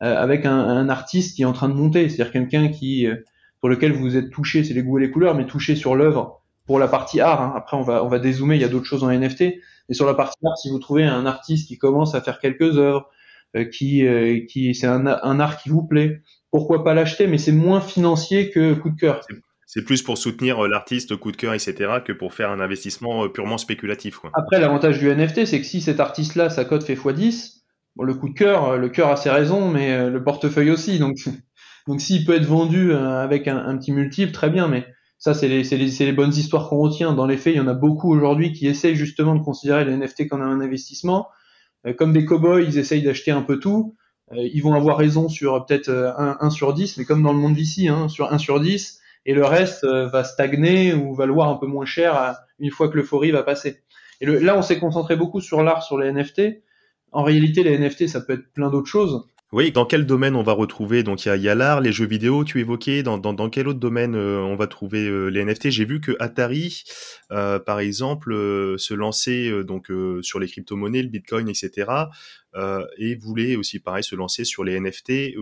Speaker 1: avec un, un, artiste qui est en train de monter, c'est-à-dire quelqu'un qui euh, pour lequel vous êtes touché, c'est les goûts et les couleurs, mais touché sur l'œuvre pour la partie art. Hein. Après, on va on va dézoomer, il y a d'autres choses en NFT. Et sur la partie art, si vous trouvez un artiste qui commence à faire quelques œuvres, qui, euh, qui c'est un, un, art qui vous plaît, pourquoi pas l'acheter Mais c'est moins financier que coup de cœur.
Speaker 2: C'est plus pour soutenir euh, l'artiste, coup de cœur, etc., que pour faire un investissement purement spéculatif. Quoi.
Speaker 1: Après, l'avantage du NFT, c'est que si cet artiste-là, sa cote fait x10, bon, le coup de cœur, le cœur a ses raisons, mais le portefeuille aussi. Donc, [LAUGHS] donc s'il peut être vendu avec un, un, petit multiple, très bien. Mais ça, c'est les, les, les, bonnes histoires qu'on retient. Dans les faits, il y en a beaucoup aujourd'hui qui essayent justement de considérer les NFT comme un investissement. Euh, comme des cowboys, ils essayent d'acheter un peu tout. Euh, ils vont avoir raison sur peut-être 1, euh, sur 10, mais comme dans le monde d'ici, hein, sur 1 sur 10, et le reste va stagner ou va valoir un peu moins cher une fois que l'euphorie va passer. Et là, on s'est concentré beaucoup sur l'art, sur les NFT. En réalité, les NFT, ça peut être plein d'autres choses.
Speaker 2: Oui, dans quel domaine on va retrouver? Donc il y a, l'art, les jeux vidéo, tu évoquais. Dans, dans, quel autre domaine euh, on va trouver euh, les NFT J'ai vu que Atari, euh, par exemple, se lançait donc sur les crypto-monnaies, le Bitcoin, etc. et voulait aussi, pareil, se lancer sur les NFT.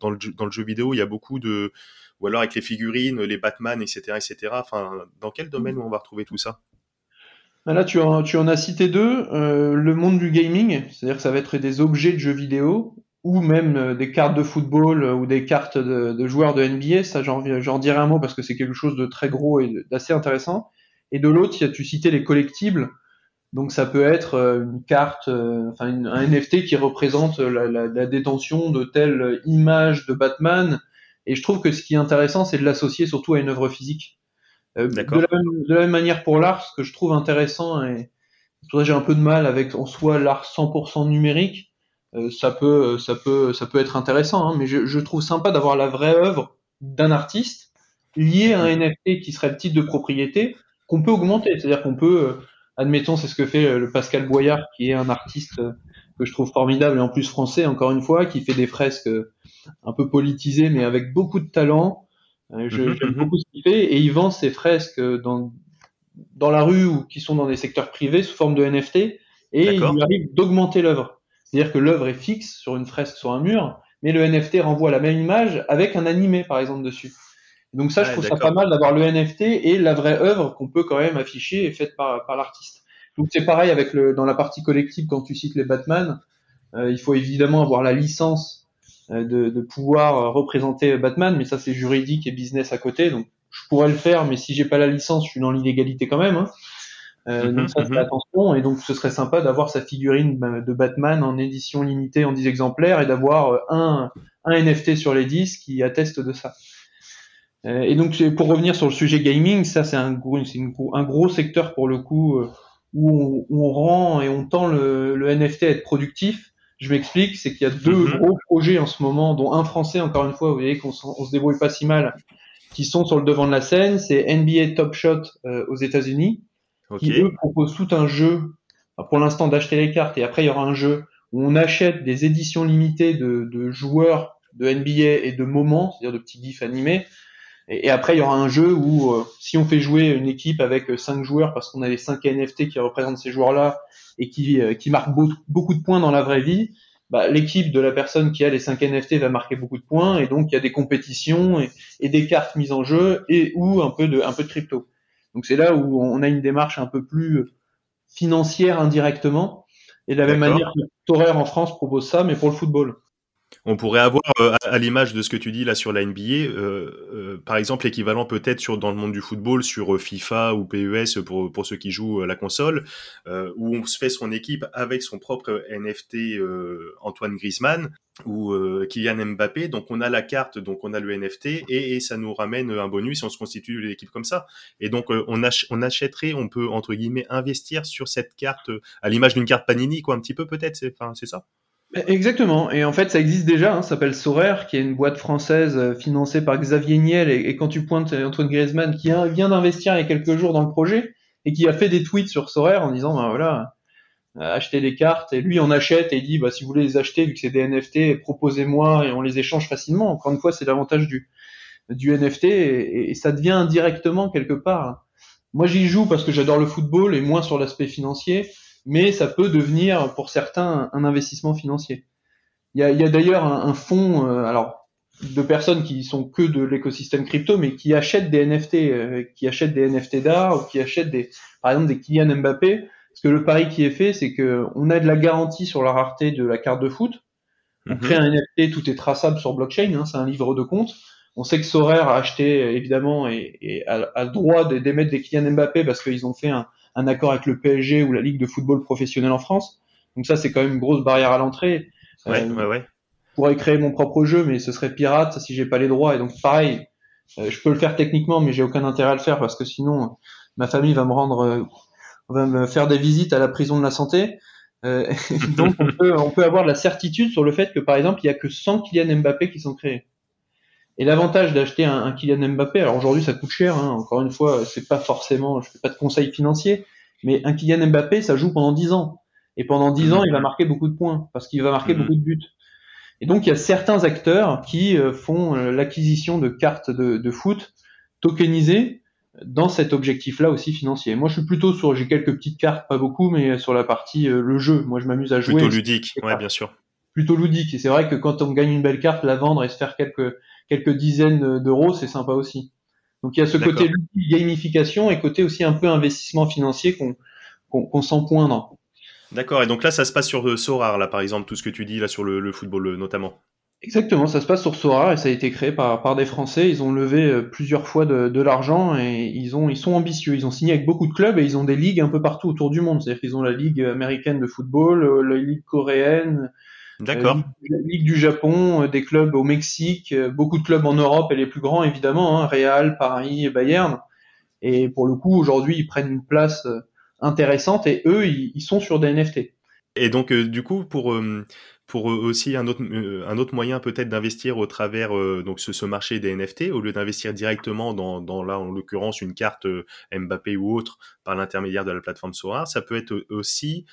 Speaker 2: Dans, le, dans le jeu vidéo, il y a beaucoup de, ou alors avec les figurines, les Batman, etc., etc. Enfin, dans quel domaine on va retrouver tout ça?
Speaker 1: Ben Là, tu en, tu en as cité deux. le monde du gaming, c'est-à-dire que ça va être des objets de jeux vidéo ou même euh, des cartes de football euh, ou des cartes de, de joueurs de NBA, ça j'en, j'en dirai un mot parce que c'est quelque chose de très gros et d'assez intéressant. Et de l'autre, tu citais les collectibles, donc ça peut être euh, une carte, enfin un NFT qui représente la, la, la, détention de telle image de Batman. Et je trouve que ce qui est intéressant, c'est de l'associer surtout à une œuvre physique. de, la même, de la même manière pour l'art, ce que je trouve intéressant, et j'ai un peu de mal avec en soi l'art 100% numérique, euh, ça peut, ça peut, ça peut être intéressant. Hein, mais je, je, trouve sympa d'avoir la vraie œuvre d'un artiste liée à un NFT qui serait le titre de propriété qu'on peut augmenter. C'est-à-dire qu'on peut, euh, admettons, c'est ce que fait euh, le Pascal Boyard, qui est un artiste que je trouve formidable et en plus français, encore une fois, qui fait des fresques un peu politisées, mais avec beaucoup de talent. Euh, j'aime mhm, mhm. beaucoup ce qu'il fait et il vend ses fresques dans, dans la rue ou qui sont dans des secteurs privés sous forme de NFT et il arrive d'augmenter l'œuvre. C'est-à-dire que l'œuvre est fixe sur une fresque sur un mur, mais le NFT renvoie la même image avec un animé par exemple dessus. Donc ça, je trouve ça pas mal d'avoir le NFT et la vraie œuvre qu'on peut quand même afficher et faite par, par l'artiste. Donc c'est pareil avec le dans la partie collective quand tu cites les Batman, euh, il faut évidemment avoir la licence euh, de, de, pouvoir euh, représenter Batman, mais ça c'est juridique et business à côté, donc je pourrais le faire, mais si j'ai pas la licence, je suis dans l'illégalité quand même. Hein. Euh, mhm, donc ça, mhm. attention. Et donc, ce serait sympa d'avoir sa figurine de Batman en édition limitée en 10 exemplaires et d'avoir un, un NFT sur les 10 qui atteste de ça. Euh, et donc, pour revenir sur le sujet gaming, ça, c'est un, gros, un gros secteur pour le coup où on, on, rend et on tend le, le NFT à être productif je m'explique, c'est qu'il y a deux mhm. gros projets en ce moment, dont un français, encore une fois, vous voyez qu'on se débrouille pas si mal, qui sont sur le devant de la scène. C'est NBA Top Shot euh, aux États-Unis, qui eux proposent tout un jeu, pour l'instant d'acheter les cartes, et après il y aura un jeu où on achète des éditions limitées de, joueurs de NBA et de moments, c'est-à-dire de petits gifs animés. Et, après il y aura un jeu où euh, si on fait jouer une équipe avec euh, cinq joueurs, parce qu'on a les cinq NFT qui représentent ces joueurs-là, et qui, euh, qui marque beaucoup de points dans la vraie vie, bah, l'équipe de la personne qui a les 5 NFT va marquer beaucoup de points et donc il y a des compétitions et, des cartes mises en jeu et ou un peu de un peu de crypto. Donc c'est là où on a une démarche un peu plus financière indirectement et de la même manière que Torer en France propose ça mais pour le football.
Speaker 2: On pourrait avoir, euh, à, l'image de ce que tu dis là sur la NBA, euh, euh, par exemple l'équivalent peut-être sur dans le monde du football sur FIFA ou PES pour pour ceux qui jouent la console, où on se fait son équipe avec son propre NFT Antoine Griezmann ou Kylian Mbappé. Donc on a la carte, donc on a le NFT et, ça nous ramène un bonus si on se constitue l'équipe comme ça. Et donc on, on achèterait, on peut entre guillemets investir sur cette carte à l'image d'une carte Panini quoi, un petit peu peut-être. C'est ça?
Speaker 1: Exactement. Et en fait, ça existe déjà. Hein, ça s'appelle Soraire, qui est une boîte française euh, financée par Xavier Niel. Et, quand tu pointes Antoine Griezmann, qui vient d'investir il y a quelques jours dans le projet et qui a fait des tweets sur Soraire en disant, ben voilà, euh, acheter des cartes. Et lui, on achète et il dit, bah, si vous voulez les acheter, vu que c'est des NFT, proposez-moi et on les échange facilement. Encore une fois, c'est l'avantage du, du NFT et, ça devient indirectement quelque part. Moi, j'y joue parce que j'adore le football et moins sur l'aspect financier mais ça peut devenir pour certains un investissement financier. Il y a, y a d'ailleurs un, un, fonds, euh, alors de personnes qui sont que de l'écosystème crypto, mais qui achètent des NFT, euh, qui achètent des NFT d'art ou qui achètent des, par exemple des Kylian Mbappé. Parce que le pari qui est fait, c'est que on a de la garantie sur la rareté de la carte de foot. On mhm. crée un NFT, tout est traçable sur blockchain, hein, c'est un livre de compte. On sait que Sorare a acheté évidemment et, et a, a, le droit d'émettre des Kylian Mbappé parce qu'ils ont fait un, un accord avec le PSG ou la Ligue de football professionnel en France. Donc ça, c'est quand même une grosse barrière à l'entrée.
Speaker 2: Ouais, euh, ouais, ouais.
Speaker 1: Je pourrais créer mon propre jeu, mais ce serait pirate si j'ai pas les droits. Et donc pareil, euh, je peux le faire techniquement, mais j'ai aucun intérêt à le faire parce que sinon, euh, ma famille va me rendre, va me faire des visites à la prison de la santé. [LAUGHS] donc on peut, on peut avoir de la certitude sur le fait que par exemple, il y a que 100 Kylian Mbappé qui sont créés. Et l'avantage d'acheter un, un, Kylian Mbappé, alors aujourd'hui ça coûte cher, hein, encore une fois, c'est pas forcément, je fais pas de conseils financiers, mais un Kylian Mbappé, ça joue pendant 10 ans. Et pendant 10 mhm. ans, il va marquer beaucoup de points, parce qu'il va marquer mhm. beaucoup de buts. Et donc il y a certains acteurs qui euh, font euh, l'acquisition de cartes de, de, foot tokenisées dans cet objectif-là aussi financier. Moi je suis plutôt sur, j'ai quelques petites cartes, pas beaucoup, mais sur la partie euh, le jeu. Moi je m'amuse à jouer.
Speaker 2: Plutôt ludique, ouais bien sûr.
Speaker 1: Plutôt ludique. Et c'est vrai que quand on gagne une belle carte, la vendre et se faire quelques quelques dizaines d'euros, c'est sympa aussi. Donc il y a ce côté gamification et côté aussi un peu investissement financier qu'on qu'on sent poindre.
Speaker 2: D'accord. Et donc là, ça se passe sur euh, Sorar, là, par exemple, tout ce que tu dis là sur le, football euh, notamment.
Speaker 1: Exactement, ça se passe sur Sorar et ça a été créé par, par des Français. Ils ont levé euh, plusieurs fois de, de l'argent et ils ont ils sont ambitieux. Ils ont signé avec beaucoup de clubs et ils ont des ligues un peu partout autour du monde. C'est-à-dire qu'ils ont la ligue américaine de football, la ligue coréenne,
Speaker 2: D'accord.
Speaker 1: La Ligue du Japon, euh, des clubs au Mexique, euh, beaucoup de clubs en Europe et les plus grands évidemment, hein, Real, Paris, Bayern. Et pour le coup, aujourd'hui, ils prennent une place euh, intéressante et eux, ils, sont sur des NFT.
Speaker 2: Et donc, du coup, pour pour aussi un autre un autre moyen peut-être d'investir au travers donc ce, ce, marché des NFT au lieu d'investir directement dans, dans là en l'occurrence une carte Mbappé ou autre par l'intermédiaire de la plateforme Sora, ça peut être aussi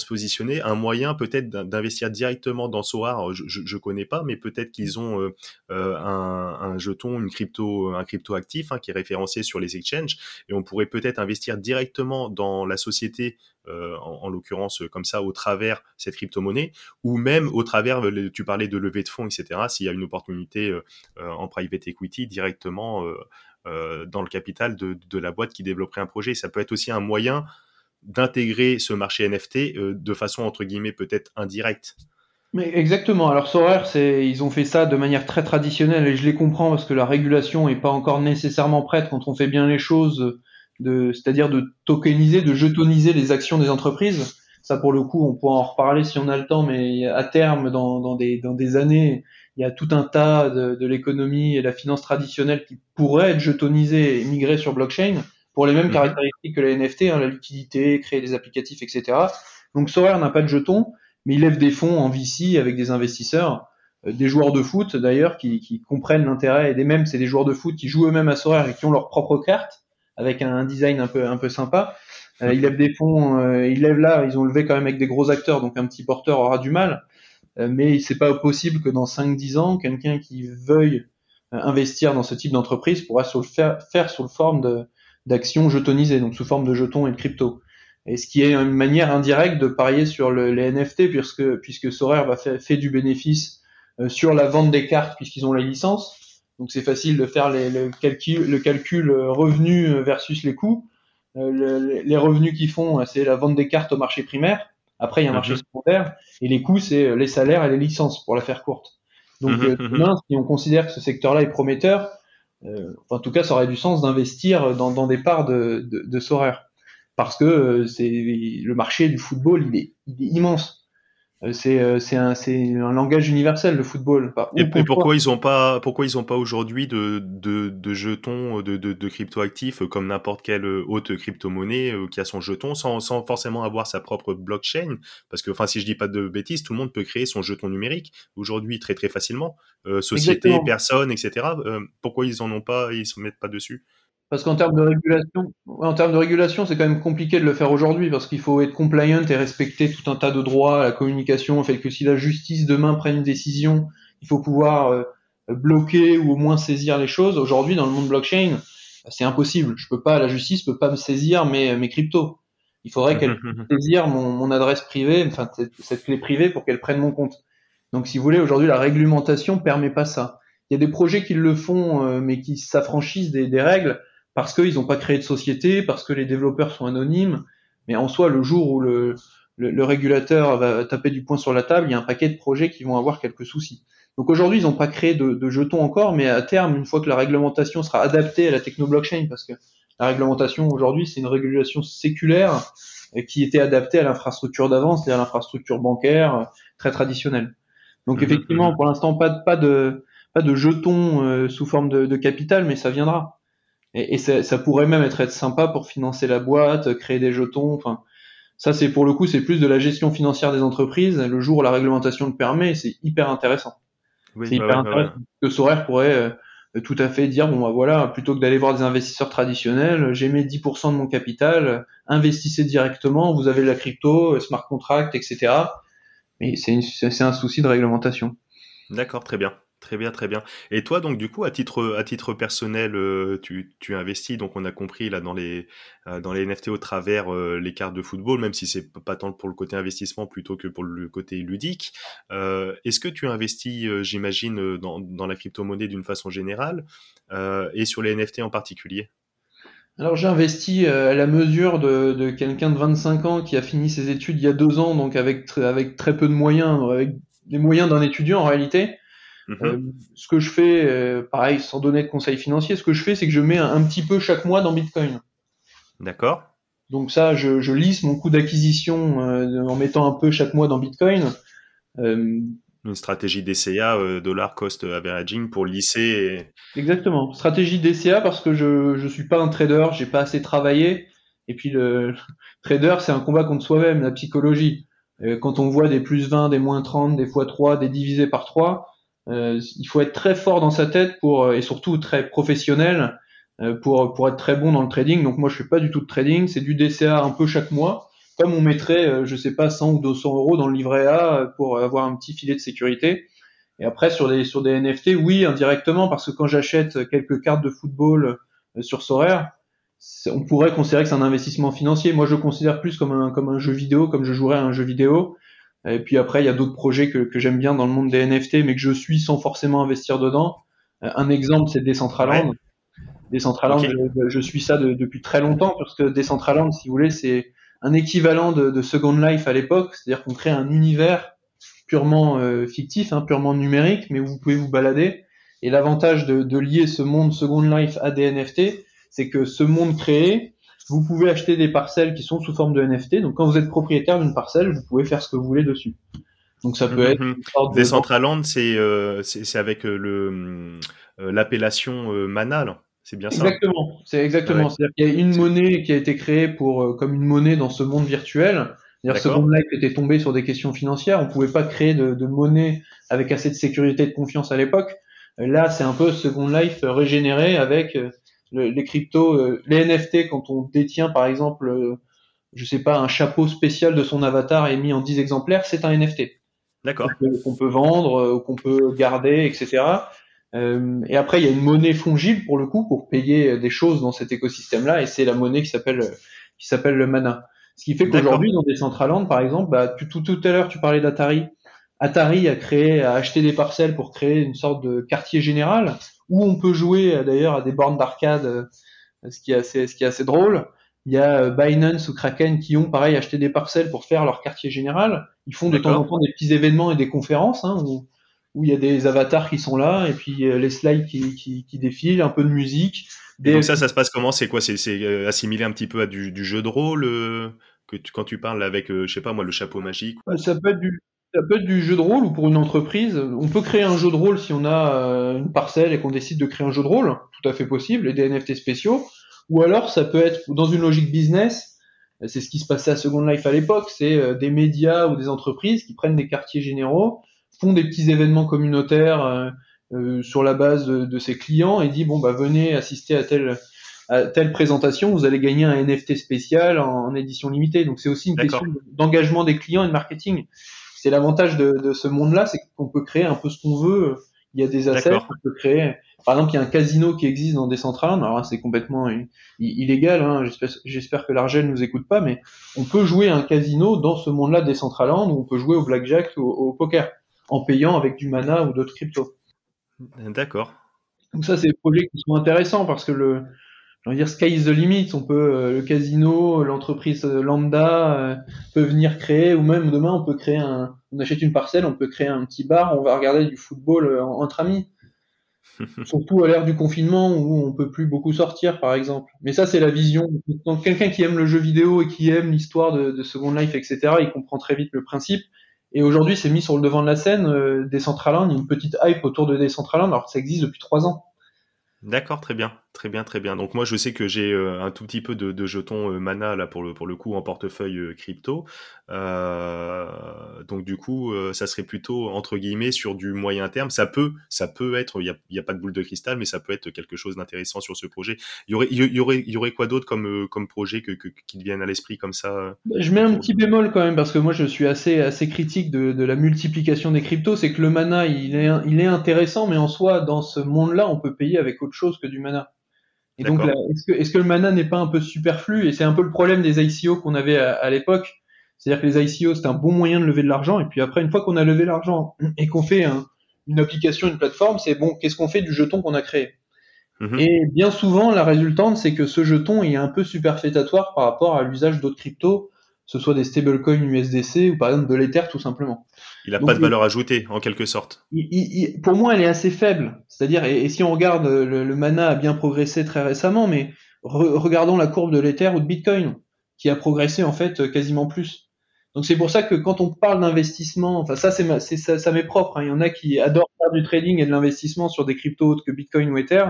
Speaker 2: se positionner, un moyen peut-être d'investir directement dans Soar. Je, je, connais pas, mais peut-être qu'ils ont euh, euh, un, jeton, une crypto, un crypto actif hein, qui est référencé sur les exchanges, et on pourrait peut-être investir directement dans la société euh, en, l'occurrence comme ça au travers cette crypto-monnaie, ou même au travers, tu parlais de levée de fonds, etc., s'il y a une opportunité en private equity directement dans le capital de, de, la boîte qui développerait un projet. Ça peut être aussi un moyen d'intégrer ce marché NFT euh, de façon entre guillemets peut-être indirecte.
Speaker 1: Mais exactement. Alors Sorare, ils ont fait ça de manière très traditionnelle et je les comprends parce que la régulation est pas encore nécessairement prête quand on fait bien les choses, de, c'est-à-dire de tokeniser, de jetoniser les actions des entreprises. Ça pour le coup, on pourra en reparler si on a le temps, mais à terme, dans, des années, il y a tout un tas de, de l'économie et la finance traditionnelle qui pourraient être jetonisées et migrer sur blockchain pour les mêmes mhm. caractéristiques que les NFT, hein, la liquidité, créer des applicatifs, etc. Donc Sorare n'a pas de jetons, mais il lève des fonds en VC avec des investisseurs, euh, des joueurs de foot d'ailleurs qui, qui, comprennent l'intérêt, et des mêmes, c'est des joueurs de foot qui jouent eux-mêmes à Sorare et qui ont leur propre carte avec un design un peu un peu sympa. Euh, ils lèvent des fonds, euh, ils lèvent là, ils ont levé quand même avec des gros acteurs, donc un petit porteur aura du mal. Euh, mais c'est pas possible que dans 5-10 ans, quelqu'un qui veuille investir dans ce type d'entreprise pourra le faire, faire sous le forme de, d'actions jetonisées, donc sous forme de jetons et de crypto. Et ce qui est une manière indirecte de parier sur le, les NFT, puisque, puisque Sorare va faire fait du bénéfice euh, sur la vente des cartes, puisqu'ils ont la licence. Donc c'est facile de faire les, le, calcul, le calcul euh, revenu versus les coûts. Euh, les revenus qu'ils font, c'est la vente des cartes au marché primaire. Après, il y a un marché mhm. secondaire. Et les coûts, c'est les salaires et les licences, pour la faire courte. Donc, mhm, mhm. demain, si on considère que ce secteur-là est prometteur, euh, en tout cas, ça aurait du sens d'investir dans, des parts de, de. Parce que euh, c'est le marché du football, il est, il est immense. Euh, c'est euh, c'est un langage universel le football.
Speaker 2: et, pourquoi ils ont pas pourquoi ils ont pas aujourd'hui de, de, de jetons de, de, de cryptoactifs comme n'importe quelle autre crypto-monnaie qui a son jeton sans, sans forcément avoir sa propre blockchain? Parce que enfin si je dis pas de bêtises tout le monde peut créer son jeton numérique aujourd'hui très très facilement. Euh, société personne etc pourquoi ils en ont pas ils se mettent pas dessus?
Speaker 1: Parce qu'en termes de régulation, en termes de régulation, c'est quand même compliqué de le faire aujourd'hui parce qu'il faut être compliant et respecter tout un tas de droits, la communication, fait que si la justice demain prenne une décision, il faut pouvoir euh, bloquer ou au moins saisir les choses. Aujourd'hui, dans le monde blockchain, c'est impossible. Je peux pas, la justice peut pas me saisir mes, mes cryptos. Il faudrait qu'elle [LAUGHS] saisir mon, mon adresse privée, enfin cette clé privée pour qu'elle prenne mon compte. Donc, si vous voulez, aujourd'hui, la réglementation permet pas ça. Il y a des projets qui le font, euh, mais qui s'affranchissent des, des règles parce qu'ils n'ont pas créé de société, parce que les développeurs sont anonymes. Mais en soi, le jour où le, le, régulateur va taper du poing sur la table, il y a un paquet de projets qui vont avoir quelques soucis. Donc aujourd'hui, ils n'ont pas créé de, de, jetons encore, mais à terme, une fois que la réglementation sera adaptée à la techno-blockchain, parce que la réglementation aujourd'hui, c'est une régulation séculaire euh, qui était adaptée à l'infrastructure d'avance, c'est-à-dire l'infrastructure bancaire euh, très traditionnelle. Donc mmh, effectivement, pour l'instant, pas, pas de pas de jetons euh, sous forme de, de capital, mais ça viendra. Et, et ça, ça, pourrait même être, être sympa pour financer la boîte, créer des jetons. Enfin, ça, c'est pour le coup, c'est plus de la gestion financière des entreprises. Le jour où la réglementation le permet, c'est hyper intéressant. Oui, c'est bah hyper bah intéressant. que Sorare pourrait euh, tout à fait dire bon bah voilà, plutôt que d'aller voir des investisseurs traditionnels, j'ai mis 10% de mon capital, investissez directement, vous avez la crypto, smart contract, etc. Mais c'est un souci de réglementation.
Speaker 2: D'accord, très bien. Très bien, très bien. Et toi, donc, du coup, à titre, à titre personnel, euh, tu, tu investis, donc on a compris là dans les, euh, dans les NFT au travers euh, les cartes de football, même si c'est pas tant pour le côté investissement plutôt que pour le côté ludique. Est-ce que tu investis, j'imagine, dans, dans la crypto-monnaie d'une façon générale et sur les NFT en particulier?
Speaker 1: Alors j'ai investi à la mesure de, de quelqu'un de 25 ans qui a fini ses études il y a deux ans, donc avec, avec très peu de moyens, avec les moyens d'un étudiant en réalité. Mhm. Euh, ce que je fais, euh, pareil, sans donner de conseils financiers, ce que je fais, c'est que je mets un, petit peu chaque mois dans Bitcoin.
Speaker 2: D'accord.
Speaker 1: Donc ça, je, je lisse mon coût d'acquisition euh, en mettant un peu chaque mois dans Bitcoin.
Speaker 2: Une stratégie DCA, dollar cost averaging, pour lisser.
Speaker 1: Exactement. Stratégie DCA parce que je je suis pas un trader, j'ai pas assez travaillé. Et puis le [LAUGHS] trader, c'est un combat contre soi-même, la psychologie. Quand on voit des plus 20, des moins 30, des fois 3, des divisés par 3, euh, il faut être très fort dans sa tête pour euh, et surtout très professionnel euh, pour pour être très bon dans le trading. Donc moi je fais pas du tout de trading, c'est du DCA un peu chaque mois. comme on mettrait, je sais pas, 100 ou 200 euros dans le livret A pour avoir un petit filet de sécurité. Et après, sur des, sur des NFT, oui, indirectement, parce que quand j'achète quelques cartes de football sur Sorare, on pourrait considérer que c'est un investissement financier. Moi, je considère plus comme un, comme un jeu vidéo, comme je jouerais à un jeu vidéo. Et puis après, il y a d'autres projets que, que j'aime bien dans le monde des NFT, mais que je suis sans forcément investir dedans. Un exemple, c'est Decentraland. Ouais. Decentraland, je, je, suis ça de, depuis très longtemps, parce que Decentraland, si vous voulez, c'est un équivalent de, de, Second Life à l'époque, c'est-à-dire qu'on crée un univers purement euh, fictif, hein, purement numérique, mais où vous pouvez vous balader. Et l'avantage de, de, lier ce monde Second Life à des NFT, c'est que ce monde créé, vous pouvez acheter des parcelles qui sont sous forme de NFT. Donc quand vous êtes propriétaire d'une parcelle, vous pouvez faire ce que vous voulez dessus. Donc ça peut
Speaker 2: mm -hmm. être Decentraland, c'est euh, c'est avec euh, le euh, l'appellation euh, Mana, c'est bien ça.
Speaker 1: Exactement, c'est exactement. Ouais. C'est-à-dire qu'il y a une monnaie qui a été créée pour euh, comme une monnaie dans ce monde virtuel. C'est-à-dire Second Life était tombé sur des questions financières. On pouvait pas créer de, de monnaie avec assez de sécurité et de confiance à l'époque. Là, c'est un peu Second Life régénéré avec le, les cryptos, les NFT quand on détient par exemple, je sais pas, un chapeau spécial de son avatar et mis en 10 exemplaires, c'est un NFT.
Speaker 2: D'accord.
Speaker 1: Qu'on peut vendre, qu'on peut garder, etc. Euh, et après, il y a une monnaie fongible pour le coup pour payer des choses dans cet écosystème-là, et c'est la monnaie qui s'appelle qui s'appelle le mana. Ce qui fait qu'aujourd'hui, dans des Decentraland, par exemple, bah, tout, tout, tout à l'heure, tu parlais d'Atari. Atari a créé, a acheté des parcelles pour créer une sorte de quartier général où on peut jouer d'ailleurs à des bornes d'arcade, ce qui est assez, ce qui est assez drôle. Il y a Binance ou Kraken qui ont pareil acheté des parcelles pour faire leur quartier général. Ils font de temps en temps des petits événements et des conférences hein, où où il y a des avatars qui sont là et puis euh, les slides qui, qui, qui, défilent, un peu de musique.
Speaker 2: Des... donc ça, ça se passe comment? C'est quoi? C'est euh, assimilé un petit peu à du, du jeu de rôle euh, que tu, quand tu parles avec, euh, je sais pas moi, le chapeau magique
Speaker 1: Ça peut être du ça peut être du jeu de rôle ou pour une entreprise. On peut créer un jeu de rôle si on a une parcelle et qu'on décide de créer un jeu de rôle, tout à fait possible, et des NFT spéciaux. Ou alors ça peut être dans une logique business. C'est ce qui se passait à Second Life à l'époque. C'est des médias ou des entreprises qui prennent des quartiers généraux font des petits événements communautaires euh, euh, sur la base de, de, ses clients et dit bon bah venez assister à telle à telle présentation, vous allez gagner un NFT spécial en, en édition limitée. Donc c'est aussi une question d'engagement des clients et de marketing. C'est l'avantage de, de, ce monde-là, c'est qu'on peut créer un peu ce qu'on veut. Il y a des assets qu'on peut créer. Par exemple, il y a un casino qui existe dans Decentraland. Alors c'est complètement illégal. Hein. J'espère que l'Argel nous écoute pas, mais on peut jouer à un casino dans ce monde-là Decentraland où on peut jouer au blackjack ou au, au poker en payant avec du mana ou d'autres cryptos.
Speaker 2: D'accord.
Speaker 1: Donc ça, c'est des projets qui sont intéressants parce que le, je dire, sky is the limit. On peut, euh, le casino, l'entreprise lambda euh, peut venir créer, ou même demain, on peut créer un, on achète une parcelle, on peut créer un petit bar, on va regarder du football euh, entre amis. [LAUGHS] Surtout à l'ère du confinement où on peut plus beaucoup sortir, par exemple. Mais ça, c'est la vision. Donc, quelqu'un qui aime le jeu vidéo et qui aime l'histoire de, de Second Life, etc., il comprend très vite le principe. Et aujourd'hui, c'est mis sur le devant de la scène. Euh, Decentraland, une petite hype autour de Decentraland, alors que ça existe depuis trois ans.
Speaker 2: D'accord, très bien, très bien, très bien. Donc moi, je sais que j'ai euh, un tout petit peu de, de jetons euh, Mana là pour le pour le coup en portefeuille euh, crypto. Donc du coup, ça serait plutôt entre guillemets sur du moyen terme. Ça peut, ça peut être. Il y a, y a, pas de boule de cristal, mais ça peut être quelque chose d'intéressant sur ce projet. Il y aurait, il y aurait, il y aurait quoi d'autre comme comme projet que, que qui te viennent à l'esprit comme ça
Speaker 1: Je mets un petit bémol quand même parce que moi, je suis assez assez critique de, de la multiplication des cryptos. C'est que le Mana, il est il est intéressant, mais en soi, dans ce monde-là, on peut payer avec autre chose que du mana. Et donc, est-ce que, est que, le mana n'est pas un peu superflu? Et c'est un peu le problème des ICO qu'on avait à, à l'époque. C'est-à-dire que les ICO, c'est un bon moyen de lever de l'argent. Et puis après, une fois qu'on a levé l'argent [CLEARS THROAT] et qu'on fait un, une application, une plateforme, c'est bon, qu'est-ce qu'on fait du jeton qu'on a créé? Mmh. Et bien souvent, la résultante, c'est que ce jeton est un peu superfétatoire par rapport à l'usage d'autres cryptos, ce soit des stablecoins USDC ou par exemple de l'Ether tout simplement.
Speaker 2: Il n'a pas de valeur ajoutée, en quelque sorte.
Speaker 1: Il, il, pour moi, elle est assez faible. C'est-à-dire, et, et, si on regarde, le, le, mana a bien progressé très récemment, mais re, regardons la courbe de l'Ether ou de Bitcoin, qui a progressé en fait quasiment plus. Donc c'est pour ça que quand on parle d'investissement, enfin ça c'est ça, ça m'est propre. Hein. Il y en a qui adorent faire du trading et de l'investissement sur des cryptos autres que Bitcoin ou Ether.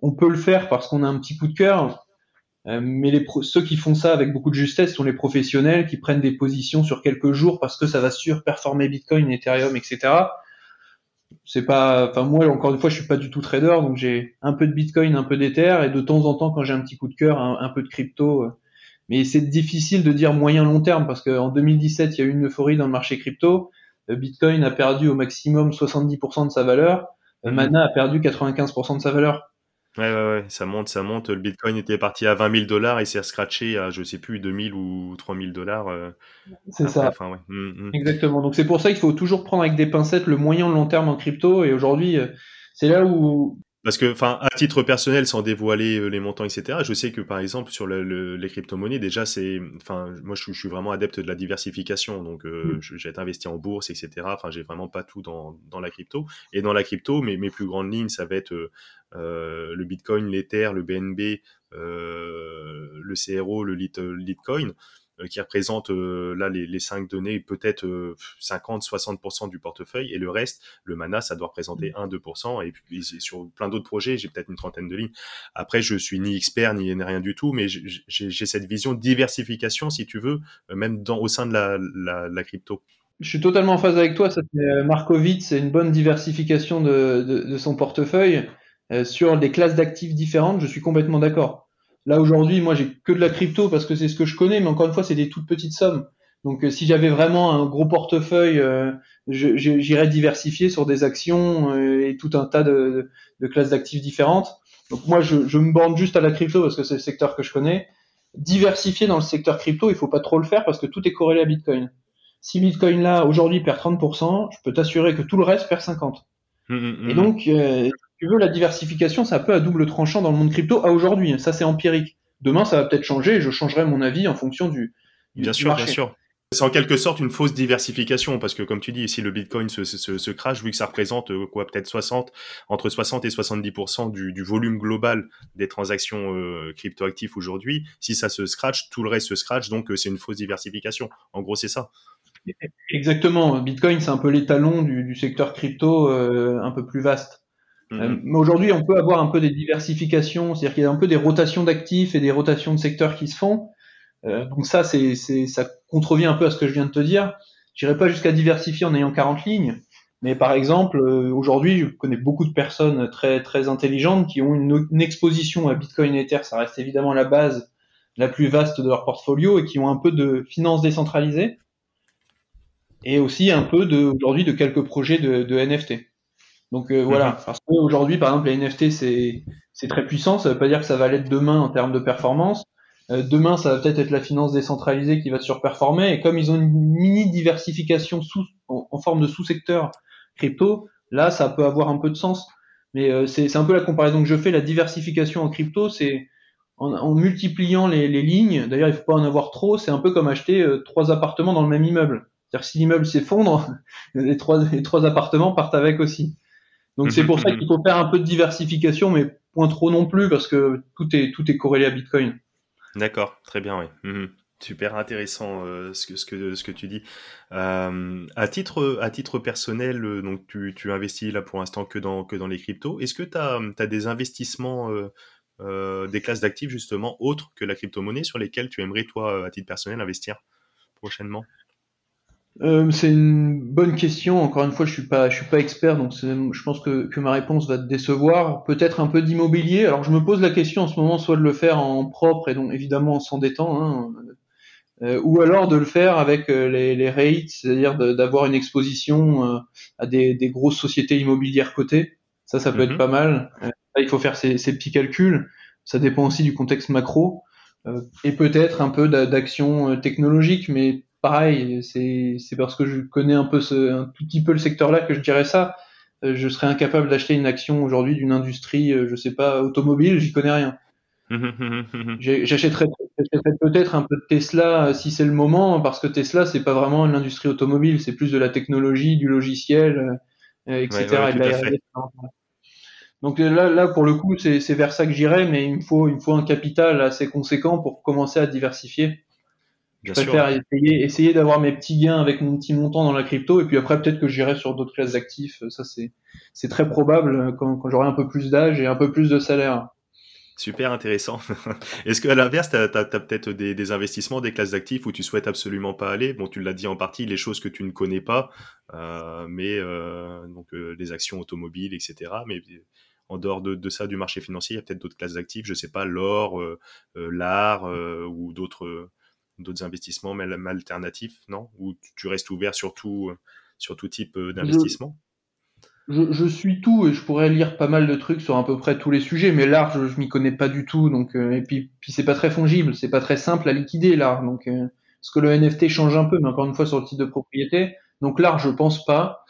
Speaker 1: On peut le faire parce qu'on a un petit coup de cœur. Euh, mais les ceux qui font ça avec beaucoup de justesse sont les professionnels qui prennent des positions sur quelques jours parce que ça va surperformer Bitcoin, Ethereum, etc. C'est pas, enfin moi encore une fois, je suis pas du tout trader, donc j'ai un peu de Bitcoin, un peu d'Ether, et de temps en temps, quand j'ai un petit coup de cœur, un, un, peu de crypto. mais c'est difficile de dire moyen long terme parce qu'en 2017, il y a eu une euphorie dans le marché crypto. Bitcoin a perdu au maximum 70% de sa valeur. Mana a perdu 95% de sa valeur.
Speaker 2: Ouais, ouais, ouais, ça monte, ça monte. Le Bitcoin était parti à 20 000 dollars et s'est scratché à, je sais plus, 2 000 ou 3 000 dollars. Euh,
Speaker 1: c'est ça. Enfin, ouais. Mm, mm. Exactement. Donc c'est pour ça qu'il faut toujours prendre avec des pincettes le moyen long terme en crypto. Et aujourd'hui, euh, c'est là où
Speaker 2: parce que, enfin, à titre personnel, sans dévoiler euh, les montants, etc., je sais que, par exemple, sur le, les crypto-monnaies, déjà, c'est, enfin, moi, je, suis vraiment adepte de la diversification. Donc, euh, mm. j'ai été investi en bourse, etc. Enfin, j'ai vraiment pas tout dans, dans la crypto. Et dans la crypto, mes, mes plus grandes lignes, ça va être euh, le Bitcoin, l'Ether, le BNB, le CRO, le Litecoin. Euh, qui représente euh, là les, les cinq données peut-être 50-60% euh, du portefeuille et le reste, le mana, ça doit représenter 1-2% et puis sur plein d'autres projets, j'ai peut-être une trentaine de lignes. Après, je suis ni expert ni rien du tout, mais j'ai cette vision de diversification, si tu veux, même dans, au sein de la, la, la crypto.
Speaker 1: Je suis totalement en phase avec toi. Markovitz, c'est une bonne diversification de, de, de son portefeuille sur des classes d'actifs différentes. Je suis complètement d'accord. Là aujourd'hui, moi j'ai que de la crypto parce que c'est ce que je connais, mais encore une fois, c'est des toutes petites sommes. Donc euh, si j'avais vraiment un gros portefeuille, euh, j'irais diversifier sur des actions euh, et tout un tas de, de classes d'actifs différentes. Donc moi je, je, me borne juste à la crypto parce que c'est le secteur que je connais. Diversifier dans le secteur crypto, il faut pas trop le faire parce que tout est corrélé à Bitcoin. Si Bitcoin là aujourd'hui perd 30%, je peux t'assurer que tout le reste perd 50. Mmh, mmh, mmh. Et donc tu veux, la diversification, c'est un peu à double tranchant dans le monde crypto à aujourd'hui. Ça, c'est empirique. Demain, ça va peut-être changer et je changerai mon avis en fonction du,
Speaker 2: bien sûr, Bien sûr. C'est en quelque sorte une fausse diversification parce que comme tu dis, si le Bitcoin se, se, se crash, vu que ça représente euh, quoi peut-être 60 entre 60 et 70 du, du, volume global des transactions euh, cryptoactives aujourd'hui, si ça se scratch, tout le reste se scratch, donc euh, c'est une fausse diversification. En gros, c'est ça.
Speaker 1: Exactement. Bitcoin, c'est un peu l'étalon du, du, secteur crypto un peu plus vaste. Euh, mhm. mais aujourd'hui, on peut avoir un peu des diversifications, c'est-à-dire qu'il y a un peu des rotations d'actifs et des rotations de secteurs qui se font. Euh, donc ça, c'est, ça contrevient un peu à ce que je viens de te dire. J'irai pas jusqu'à diversifier en ayant 40 lignes, mais par exemple, euh, aujourd'hui, je connais beaucoup de personnes très très intelligentes qui ont une, une, exposition à Bitcoin et Ether. Ça reste évidemment la base la plus vaste de leur portfolio et qui ont un peu de finances décentralisées et aussi un peu de aujourd'hui de quelques projets de, de NFT. Donc euh, voilà, mhm. parce qu'aujourd'hui, par exemple, les NFT, c'est très puissant, ça veut pas dire que ça va l'être demain en termes de performance. Euh, demain, ça va peut-être être la finance décentralisée qui va surperformer, et comme ils ont une mini diversification sous, en, forme de sous-secteur crypto, là, ça peut avoir un peu de sens. Mais euh, c'est un peu la comparaison que je fais, la diversification en crypto, c'est en, en, multipliant les, les lignes, d'ailleurs il faut pas en avoir trop, c'est un peu comme acheter trois appartements dans le même immeuble. C'est-à-dire si l'immeuble s'effondre, [LAUGHS] les trois, les trois appartements partent avec aussi. Donc c'est pour ça qu'il faut faire un peu de diversification, mais point trop non plus, parce que tout est, tout est corrélé à Bitcoin.
Speaker 2: D'accord, très bien, oui. Mhm. Super intéressant euh, ce, que, ce, que, ce que tu dis. Euh, à, titre, à titre personnel, euh, donc tu, tu investis là pour l'instant que dans, que dans les cryptos. Est-ce que tu as, as, des investissements, des classes d'actifs justement autres que la crypto-monnaie sur lesquelles tu aimerais toi, à titre personnel, investir prochainement?
Speaker 1: Euh, c'est une bonne question. Encore une fois, je suis pas, je suis pas expert, donc je pense que, que, ma réponse va te décevoir. Peut-être un peu d'immobilier. Alors, je me pose la question en ce moment, soit de le faire en propre et donc évidemment en s'endettant, hein, euh, ou alors de le faire avec euh, les, les rates, c'est-à-dire d'avoir une exposition euh, à des, des, grosses sociétés immobilières cotées. Ça, ça peut être mhm. pas mal. il faut faire ces, ces, petits calculs. Ça dépend aussi du contexte macro et peut-être un peu d'action technologique, mais pareil, c'est parce que je connais un peu ce, un tout petit peu le secteur-là que je dirais ça. Euh, je serais incapable d'acheter une action aujourd'hui d'une industrie, euh, je sais pas, automobile, j'y connais rien. [LAUGHS] J'achèterais peut-être un peu de Tesla euh, si c'est le moment, parce que Tesla, c'est pas vraiment l'industrie automobile, c'est plus de la technologie, du logiciel, etc. Donc là, là, pour le coup, c'est vers ça que j'irais, mais il me faut, il me faut un capital assez conséquent pour commencer à diversifier. Je préfère essayer, essayer d'avoir mes petits gains avec mon petit montant dans la crypto et puis après peut-être que j'irai sur d'autres classes d'actifs. Ça c'est c'est très probable quand, quand j'aurai un peu plus d'âge et un peu plus de salaire.
Speaker 2: Super intéressant. [LAUGHS] Est-ce qu'à l'inverse, tu as, peut-être des, des, investissements, des classes d'actifs où tu souhaites absolument pas aller? Bon, tu l'as dit en partie, les choses que tu ne connais pas, euh, mais euh, donc euh, les actions automobiles, etc. Mais en dehors de, ça du marché financier, il y a peut-être d'autres classes d'actifs, je sais pas, l'or, l'art ou d'autres d'autres investissements même alternatifs, non? Ou tu restes ouvert sur tout, sur tout type d'investissement?
Speaker 1: Je, suis tout et je pourrais lire pas mal de trucs sur à peu près tous les sujets, mais l'art, je, je m'y connais pas du tout. Donc, euh, et puis, puis c'est pas très fongible, c'est pas très simple à liquider l'art. Donc, euh, parce que le NFT change un peu, mais encore une fois sur le type de propriété. Donc l'art, je pense pas.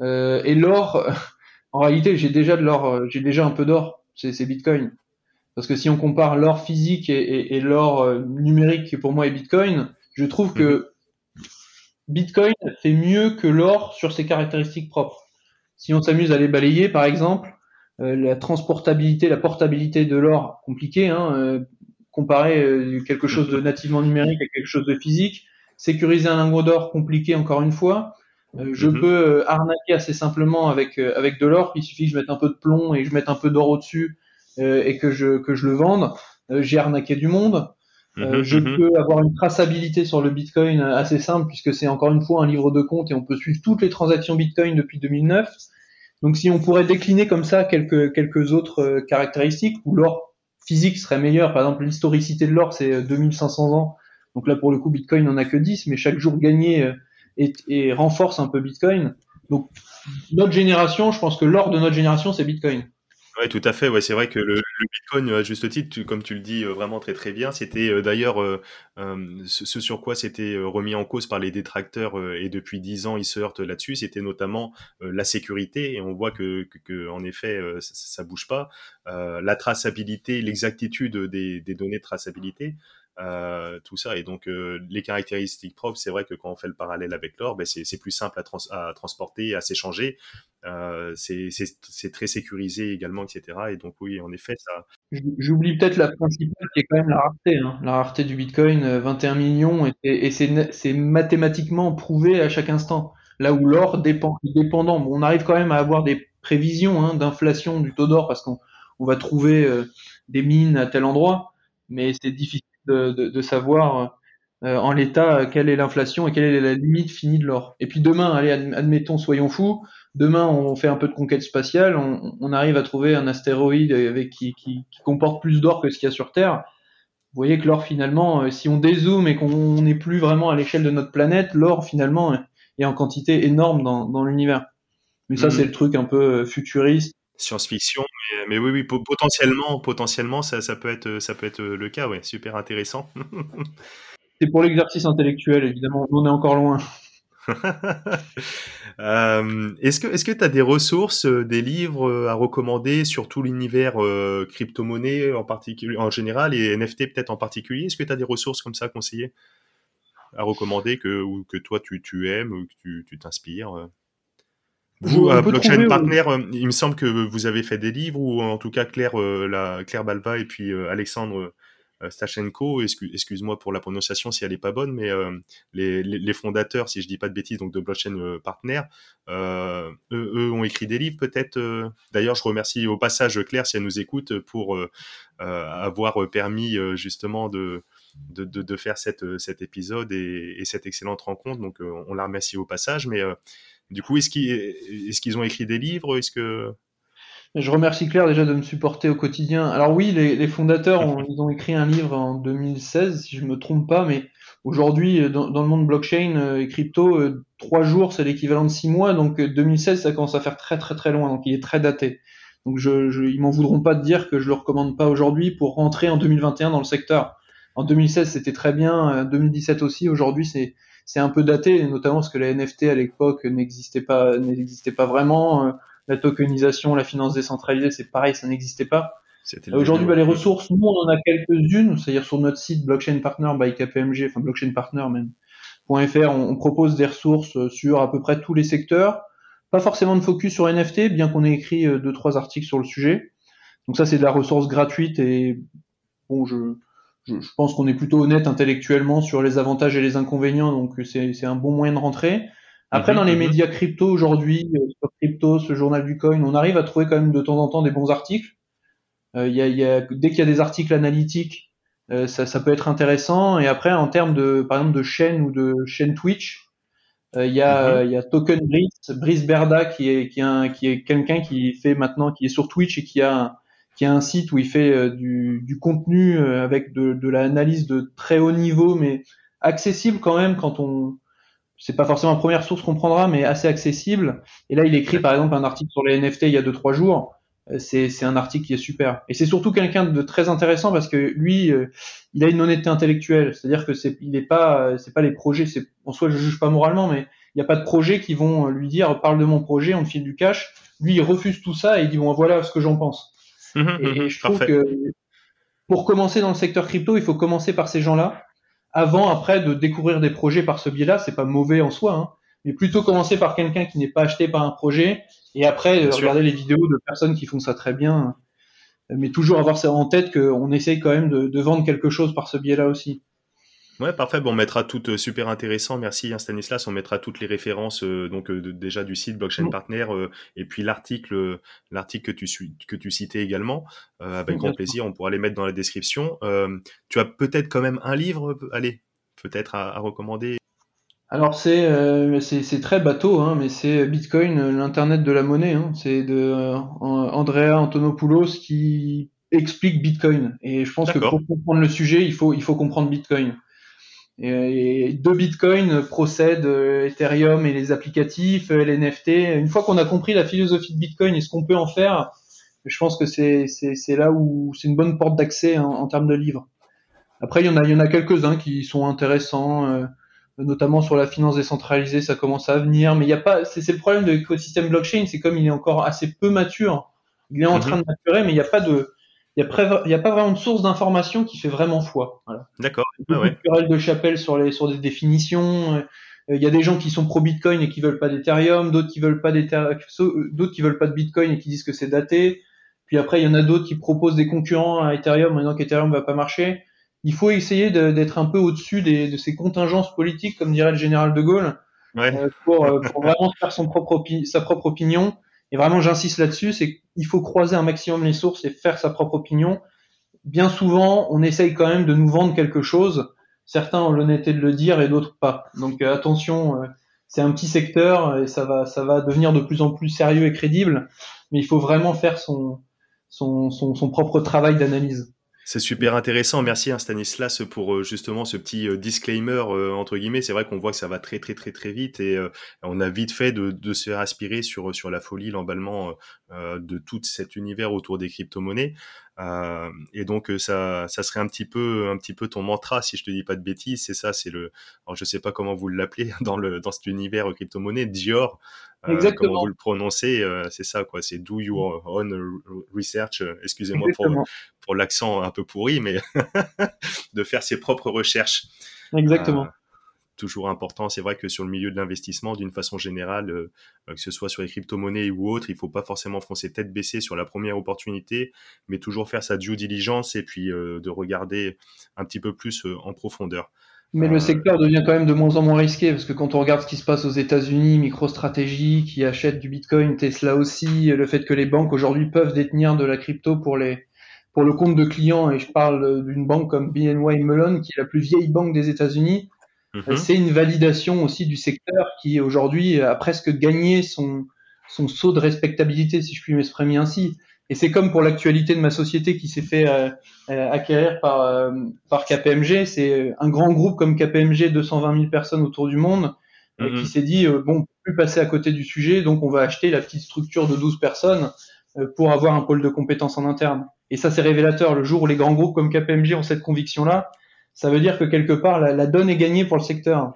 Speaker 1: Euh, et l'or, [LAUGHS] en réalité, j'ai déjà de l'or, j'ai déjà un peu d'or. C'est Bitcoin. Parce que si on compare l'or physique et, et, l'or numérique qui pour moi est Bitcoin, je trouve que mhm. Bitcoin fait mieux que l'or sur ses caractéristiques propres. Si on s'amuse à les balayer, par exemple, euh, la transportabilité, la portabilité de l'or, compliqué, hein, euh, comparer euh, quelque chose de nativement numérique à quelque chose de physique. Sécuriser un lingot d'or, compliqué encore une fois. je mhm. peux arnaquer assez simplement avec avec de l'or. Il suffit que je mette un peu de plomb et que je mette un peu d'or au-dessus et que je que je le vende. J'ai arnaqué du monde. Mhm, je mhm. peux avoir une traçabilité sur le Bitcoin assez simple puisque c'est encore une fois un livre de compte et on peut suivre toutes les transactions Bitcoin depuis 2009. Donc si on pourrait décliner comme ça quelques, quelques autres euh, caractéristiques, où l'or physique serait meilleur, par exemple l'historicité de l'or c'est 2500 euh, ans, donc là pour le coup Bitcoin n'en a que 10, mais chaque jour gagné euh, et, renforce un peu Bitcoin. Donc notre génération, je pense que l'or de notre génération c'est Bitcoin.
Speaker 2: Oui, tout à fait. Ouais, c'est vrai que le, Bitcoin, à juste titre, comme tu le dis vraiment très très bien, c'était d'ailleurs ce, sur quoi c'était remis en cause par les détracteurs et depuis dix ans ils se heurtent là-dessus, c'était notamment la sécurité et on voit que, que, en effet ça, ça, bouge pas, la traçabilité, l'exactitude des, des données de traçabilité. Euh, tout ça. Et donc, euh, les caractéristiques propres, c'est vrai que quand on fait le parallèle avec l'or, ben c'est plus simple à, à, transporter, à s'échanger. Euh, c'est très sécurisé également, etc. Et donc, oui, en effet, ça.
Speaker 1: J'oublie peut-être la principale qui est quand même la rareté. Hein. La rareté du Bitcoin, 21 millions, et, et c'est mathématiquement prouvé à chaque instant. Là où l'or dépend, dépendant. Bon, on arrive quand même à avoir des prévisions hein, d'inflation du taux d'or parce qu'on on va trouver des mines à tel endroit, mais c'est difficile de, de, de savoir euh, en l'état quelle est l'inflation et quelle est la limite finie de l'or. Et puis demain, allez, admettons, soyons fous, demain on fait un peu de conquête spatiale, on, on arrive à trouver un astéroïde avec qui, qui, qui comporte plus d'or que ce qu'il y a sur Terre. Vous voyez que l'or finalement, euh, si on dézoome et qu'on n'est plus vraiment à l'échelle de notre planète, l'or finalement est en quantité énorme dans, dans l'univers. Mais ça, mmh. c'est le truc un peu euh, futuriste
Speaker 2: science-fiction, mais, oui, oui, potentiellement, potentiellement, ça, ça, peut être, ça peut être le cas, ouais, super intéressant. [LAUGHS]
Speaker 1: C'est pour l'exercice intellectuel, évidemment, on est encore loin. [LAUGHS]
Speaker 2: Euh, est-ce que est-ce que tu as des ressources, euh, des livres euh, à recommander sur tout l'univers crypto-monnaie en particulier en général et NFT peut-être en particulier? Est-ce que tu as des ressources comme ça à conseiller? À recommander que ou que toi tu, tu aimes ou que tu t'inspires vous, euh, Blockchain Partner, euh, il me semble que vous avez fait des livres, ou en tout cas Claire, euh, la, Claire Balva et puis Alexandre Stachenko, excuse-moi pour la prononciation si elle n'est pas bonne, mais les, les, fondateurs, si je dis pas de bêtises, donc de Blockchain Partner, eux, eux, ont écrit des livres peut-être. D'ailleurs, je remercie au passage Claire si elle nous écoute pour avoir permis justement de, de, de, de, faire cette, cet épisode et, et, cette excellente rencontre. Donc, on la remercie au passage, mais du coup, est-ce qu'ils ont écrit des livres? Est-ce que
Speaker 1: je remercie Claire déjà de me supporter au quotidien. Alors oui, les, fondateurs ont, ils ont écrit un livre en 2016, si je me trompe pas, mais aujourd'hui, dans, le monde blockchain euh, et crypto, euh, trois jours, c'est l'équivalent de six mois, donc 2016, euh, ça commence à faire très très très loin, donc il est très daté. Donc je, je ils m'en voudront pas de dire que je le recommande pas aujourd'hui pour rentrer en 2021 dans le secteur. En 2016, c'était très bien, 2017 aussi. Aujourd'hui, c'est c'est un peu daté, notamment parce que la NFT à l'époque n'existait pas, n'existait pas vraiment. Euh, la tokenisation, la finance décentralisée, c'est pareil, ça n'existait pas. Aujourd'hui, bah, les ressources, nous, on en a quelques-unes, c'est-à-dire sur notre site Blockchain Partner by KPMG, enfin Blockchain Partner même, .fr, on, propose des ressources sur à peu près tous les secteurs. Pas forcément de focus sur NFT, bien qu'on ait écrit euh, deux, trois articles sur le sujet. Donc ça, c'est de la ressource gratuite et bon, je, je, pense qu'on est plutôt honnête intellectuellement sur les avantages et les inconvénients, donc c'est un bon moyen de rentrer. Après, mhm, dans les mhm. médias crypto aujourd'hui, euh, sur Crypto, ce journal du coin, on arrive à trouver quand même de temps en temps des bons articles. Euh, y a, y a, dès qu'il y a des articles analytiques, euh, ça, ça, peut être intéressant. Et après, en termes de, par exemple, de chaîne ou de chaîne Twitch, Il y a, il y a Token Brice, Brice Berda qui est qui est, qui est quelqu'un qui fait maintenant qui est sur Twitch et qui a qui a un site où il fait du, du contenu avec de, de l'analyse de très haut niveau, mais accessible quand même quand on c'est pas forcément la première source qu'on prendra, mais assez accessible. Et là, il écrit par exemple un article sur les NFT il y a deux trois jours. Euh, c'est, c'est un article qui est super. Et c'est surtout quelqu'un de très intéressant parce que lui, euh, il a une honnêteté intellectuelle. C'est-à-dire que c'est, il est pas, euh, c'est pas les projets. C'est, en soi, je juge pas moralement, mais il n'y a pas de projets qui vont lui dire parle de mon projet, on te file du cash. Lui, il refuse tout ça et il dit bon voilà ce que j'en pense. Mmh, mmh, et, mmh, je trouve que pour commencer dans le secteur crypto, il faut commencer par ces gens-là. Avant après de découvrir des projets par ce biais-là, c'est pas mauvais en soi, hein, mais plutôt commencer par quelqu'un qui n'est pas acheté par un projet et après regarder les vidéos de personnes qui font ça très bien, mais toujours avoir ça en tête qu'on essaye quand même de, de vendre quelque chose par ce biais-là aussi.
Speaker 2: Ouais, parfait. Bon, on mettra toutes euh, super intéressant. Merci hein, Stanislas. On mettra toutes les références euh, donc euh, déjà du site Blockchain Partner et puis l'article l'article que tu que tu citais également avec grand plaisir. On pourra les mettre dans la description. tu as peut-être quand même un livre, allez, peut-être à, recommander?
Speaker 1: Alors c'est c'est très bateau, hein, mais c'est Bitcoin, l'internet de la monnaie. Hein. C'est de Andrea Antonopoulos qui explique Bitcoin. Et je pense que pour comprendre le sujet, il faut il faut comprendre Bitcoin. Et de Bitcoin procèdent euh, Ethereum et les applicatifs, euh, les NFT. Une fois qu'on a compris la philosophie de Bitcoin et ce qu'on peut en faire, je pense que c'est là où c'est une bonne porte d'accès en, termes de livres. Après, il y en a il y en a quelques-uns qui sont intéressants, euh, notamment sur la finance décentralisée, ça commence à venir. Mais il y a pas, c'est le problème de l'écosystème blockchain, c'est comme il est encore assez peu mature, il est en mhm. train de maturer, mais il n'y a pas de il n'y a, pas vraiment de source d'information qui fait vraiment foi. Voilà.
Speaker 2: D'accord.
Speaker 1: Il y a ah ouais. de chapelle sur, les, sur des définitions. Euh, il y a des gens qui sont pro Bitcoin et qui veulent pas d'Ethereum, d'autres qui veulent pas d'autres qui veulent pas de Bitcoin et qui disent que c'est daté. Puis après, il y en a d'autres qui proposent des concurrents à Ethereum en disant qu'Ethereum va pas marcher. Il faut essayer d'être un peu au-dessus de ces contingences politiques, comme dirait le général de Gaulle, ouais. Euh, pour, euh, pour, vraiment faire son propre sa propre opinion et vraiment, j'insiste là-dessus, c'est qu'il faut croiser un maximum les sources et faire sa propre opinion. Bien souvent, on essaye quand même de nous vendre quelque chose. Certains ont l'honnêteté de le dire et d'autres pas. Donc euh, attention, euh, c'est un petit secteur et ça va, ça va devenir de plus en plus sérieux et crédible. Mais il faut vraiment faire son, son, son, son propre travail d'analyse.
Speaker 2: C'est super intéressant. Merci hein, Stanislas pour euh, justement ce petit euh, disclaimer euh, entre guillemets. C'est vrai qu'on voit que ça va très très très très vite et on a vite fait de, de se faire aspirer sur sur la folie, l'emballement de tout cet univers autour des crypto-monnaies. Et donc ça ça serait un petit peu un petit peu ton mantra si je te dis pas de bêtises. C'est ça, c'est le. Alors je sais pas comment vous l'appelez [LAUGHS] dans le dans cet univers crypto-monnaie, Dior. Euh, comment vous le prononcez, euh, c'est ça quoi, c'est do your own research. Euh, excusez-moi pour, pour l'accent un peu pourri, mais [LAUGHS] de faire ses propres recherches.
Speaker 1: Exactement.
Speaker 2: Toujours important, c'est vrai que sur le milieu de l'investissement, d'une façon générale, que ce soit sur les crypto-monnaies ou autres, il faut pas forcément foncer tête baissée sur la première opportunité, mais toujours faire sa due diligence et puis de regarder un petit peu plus en profondeur.
Speaker 1: Mais le secteur devient quand même de moins en moins risqué parce que quand on regarde ce qui se passe aux États-Unis, MicroStrategy qui achète du Bitcoin, Tesla aussi, le fait que les banques aujourd'hui peuvent détenir de la crypto pour les pour le compte de clients et je parle d'une banque comme BNY Mellon qui est la plus vieille banque des États-Unis, mhm. c'est une validation aussi du secteur qui aujourd'hui a presque gagné son son saut de respectabilité si je puis m'exprimer ainsi. Et c'est comme pour l'actualité de ma société qui s'est fait euh, euh, acquérir par, euh, par KPMG. C'est un grand groupe comme KPMG, 220 000 personnes autour du monde, qui s'est dit, bon, on peut plus passer à côté du sujet, donc on va acheter la petite structure de 12 personnes pour avoir un pôle de compétences en interne. Et ça, c'est révélateur. Le jour où les grands groupes comme KPMG ont cette conviction-là, ça veut dire que quelque part, la, donne est gagnée pour le secteur.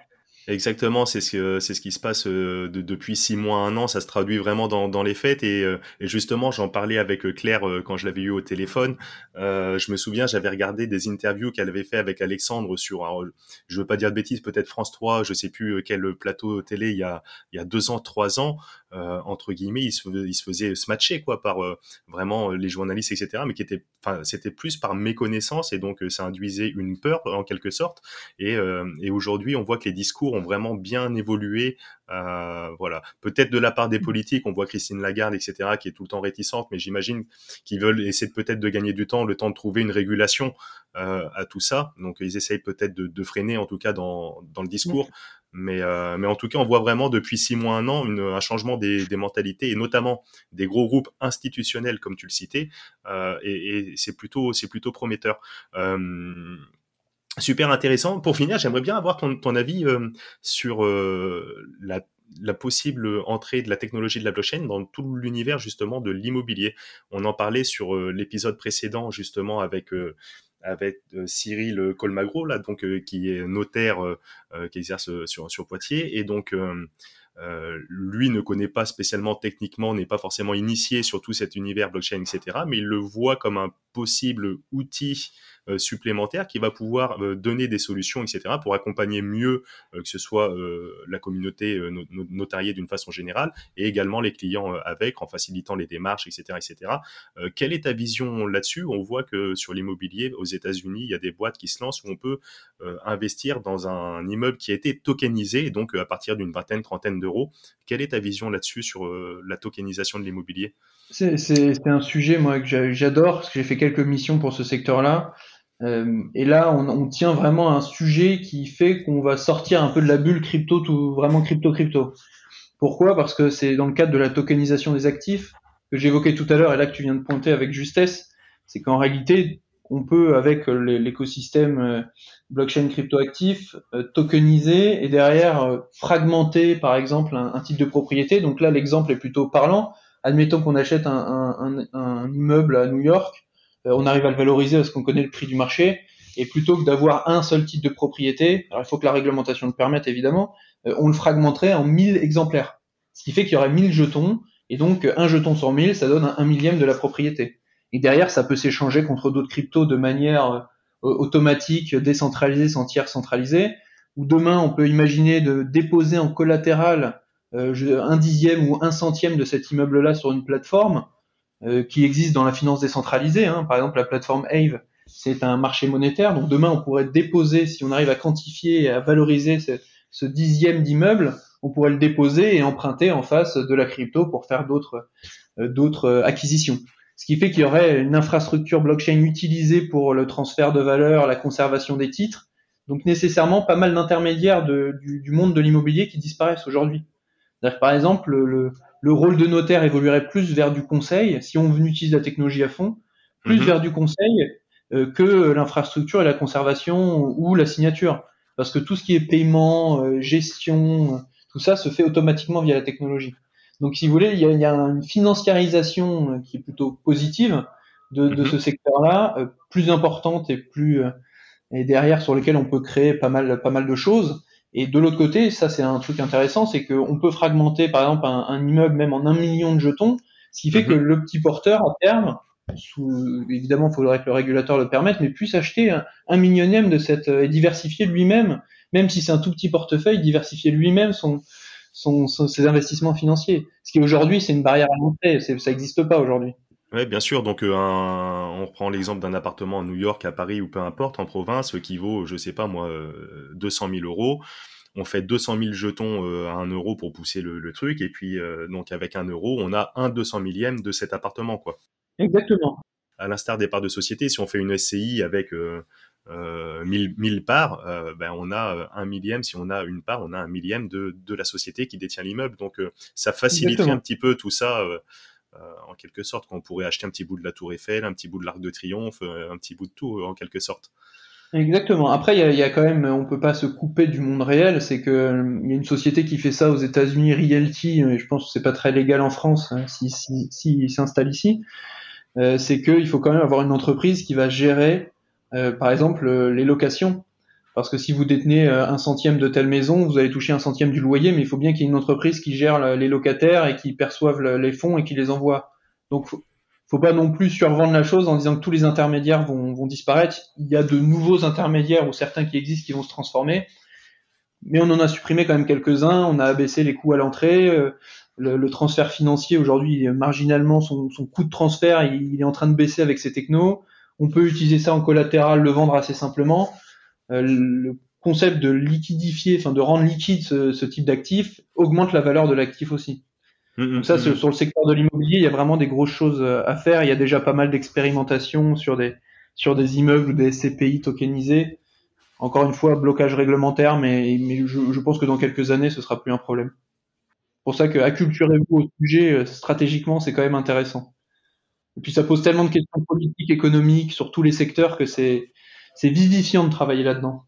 Speaker 2: Exactement, c'est ce, ce qui se passe euh, depuis six mois, un an, ça se traduit vraiment dans, les fêtes. Et, euh, et justement, j'en parlais avec euh, Claire quand je l'avais eu au téléphone. je me souviens, j'avais regardé des interviews qu'elle avait fait avec Alexandre sur, je veux pas dire de bêtises, peut-être France 3, je sais plus quel plateau télé y a, il y a deux ans, trois ans, entre guillemets, il se, il se faisait se matcher quoi par vraiment les journalistes, etc. Mais qui était, enfin, c'était plus par méconnaissance et donc ça induisait une peur en quelque sorte. Et, et aujourd'hui, on voit que les discours ont vraiment bien évolué. Euh, voilà, peut-être de la part des politiques, on voit Christine Lagarde, etc., qui est tout le temps réticente, mais j'imagine qu'ils veulent essayer peut-être de gagner du temps, le temps de trouver une régulation à tout ça. Donc ils essayent peut-être de, de, freiner en tout cas dans, dans le discours. Mais, euh, mais en tout cas, on voit vraiment depuis six mois, un an, un changement des, mentalités et notamment des gros groupes institutionnels, comme tu le citais. Euh, et, c'est plutôt, plutôt prometteur. Euh, super intéressant. Pour finir, j'aimerais bien avoir ton, avis sur la possible entrée de la technologie de la blockchain dans tout l'univers justement de l'immobilier. On en parlait sur l'épisode précédent justement avec avec euh, Cyril Colmagro là donc qui est notaire qui exerce sur Poitiers et donc lui ne connaît pas spécialement techniquement, n'est pas forcément initié sur tout cet univers blockchain, etc. Mais il le voit comme un possible outil euh, supplémentaire qui va pouvoir euh, donner des solutions, etc., pour accompagner mieux euh, que ce soit la communauté notariée d'une façon générale et également les clients avec, en facilitant les démarches, etc., etc. quelle est ta vision là-dessus? On voit que sur l'immobilier aux États-Unis, il y a des boîtes qui se lancent où on peut investir dans un immeuble qui a été tokenisé, donc à partir d'une vingtaine, trentaine d'euros. Quelle est ta vision là-dessus sur la tokenisation de l'immobilier?
Speaker 1: C'est un sujet moi que j'adore parce que j'ai fait quelques missions pour ce secteur-là. Euh, et là, on, tient vraiment un sujet qui fait qu'on va sortir un peu de la bulle crypto, tout vraiment crypto crypto. Pourquoi? Parce que c'est dans le cadre de la tokenisation des actifs que j'évoquais tout à l'heure et là que tu viens de pointer avec justesse, c'est qu'en réalité, on peut avec l'écosystème euh, blockchain crypto actif euh, tokeniser et derrière fragmenter par exemple un, un, titre de propriété. Donc là, l'exemple est plutôt parlant. Admettons qu'on achète un, immeuble à New York on arrive à le valoriser parce qu'on connaît le prix du marché. Et plutôt que d'avoir un seul type de propriété, alors il faut que la réglementation le permette évidemment, euh, on le fragmenterait en 1000 exemplaires. Ce qui fait qu'il y aurait 1000 jetons, et donc un jeton sur 1000, ça donne un, millième de la propriété. Et derrière, ça peut s'échanger contre d'autres cryptos de manière euh, automatique, décentralisée, sans tiers centralisé. Ou demain, on peut imaginer de déposer en collatéral un dixième ou un centième de cet immeuble-là sur une plateforme euh, qui existe dans la finance décentralisée. Hein. Par exemple, la plateforme Ave, c'est un marché monétaire. Donc demain, on pourrait déposer, si on arrive à quantifier et à valoriser ce, dixième d'immeuble, on pourrait le déposer et emprunter en face de la crypto pour faire d'autres euh, euh, acquisitions. Ce qui fait qu'il y aurait une infrastructure blockchain utilisée pour le transfert de valeur, la conservation des titres. Donc nécessairement pas mal d'intermédiaires du, monde de l'immobilier qui disparaissent aujourd'hui. Par exemple, le, le rôle de notaire évoluerait plus vers du conseil, si on utilise la technologie à fond, plus mhm. vers du conseil euh, que l'infrastructure et la conservation ou la signature. Parce que tout ce qui est paiement, euh, gestion, tout ça se fait automatiquement via la technologie. Donc, si vous voulez, il y a, une financiarisation qui est plutôt positive de, de mhm. ce secteur-là, euh, plus importante et plus et derrière sur lequel on peut créer pas mal, pas mal de choses. Et de l'autre côté, ça c'est un truc intéressant, c'est qu'on peut fragmenter par exemple un, immeuble même en un million de jetons, ce qui fait mhm. que le petit porteur à terme, sous, évidemment il faudrait que le régulateur le permette, mais puisse acheter un, un millionième de cette et diversifier lui-même, même si c'est un tout petit portefeuille, diversifier lui-même son, son, ses investissements financiers. Ce qui aujourd'hui c'est une barrière à l'entrée, ça n'existe pas aujourd'hui.
Speaker 2: Oui, bien sûr. Donc, euh, un, on prend l'exemple d'un appartement à New York, à Paris ou peu importe, en province, qui vaut, je sais pas moi, 200 euh, 000 euros. On fait 200 000 jetons euh, à 1 euro pour pousser le, le truc, et puis donc avec 1 euro, on a un 200 millième de cet appartement, quoi.
Speaker 1: Exactement.
Speaker 2: À l'instar des parts de société, si on fait une SCI avec euh, 1000, 1000 parts, ben on a un millième. Si on a une part, on a un millième de, de la société qui détient l'immeuble. Donc, ça faciliterait un petit peu tout ça euh, en quelque sorte, qu'on pourrait acheter un petit bout de la Tour Eiffel, un petit bout de l'Arc de Triomphe, euh, un petit bout de tout, en quelque sorte.
Speaker 1: Exactement. Après, il y a, quand même, on peut pas se couper du monde réel. C'est que il y a une société qui fait ça aux États-Unis, Realty. Mais je pense que c'est pas très légal en France hein, si si, si s'installe ici. Euh, c'est qu'il faut quand même avoir une entreprise qui va gérer, par exemple, les locations. Parce que si vous détenez euh, un centième de telle maison, vous allez toucher un centième du loyer, mais il faut bien qu'il y ait une entreprise qui gère les locataires et qui perçoive les fonds et qui les envoie. Donc, faut, faut pas non plus survendre la chose en disant que tous les intermédiaires vont, disparaître. Il y a de nouveaux intermédiaires ou certains qui existent qui vont se transformer, mais on en a supprimé quand même quelques-uns. On a abaissé les coûts à l'entrée. Euh, le, transfert financier aujourd'hui, marginalement, son, son, coût de transfert, il, il, est en train de baisser avec ces technos. On peut utiliser ça en collatéral, le vendre assez simplement. Euh, le concept de liquidifier, enfin de rendre liquide ce, type d'actif augmente la valeur de l'actif aussi. Mmh, mmh, Donc ça, mmh. sur le secteur de l'immobilier, il y a vraiment des grosses choses euh, à faire. Il y a déjà pas mal d'expérimentations sur des, sur des immeubles ou des SCPI tokenisés. Encore une fois, blocage réglementaire, mais, mais je, pense que dans quelques années, ce sera plus un problème. Pour ça que acculturez-vous au sujet, euh, stratégiquement, c'est quand même intéressant. Et puis ça pose tellement de questions politiques, économiques, sur tous les secteurs que c'est vivifiant de travailler là-dedans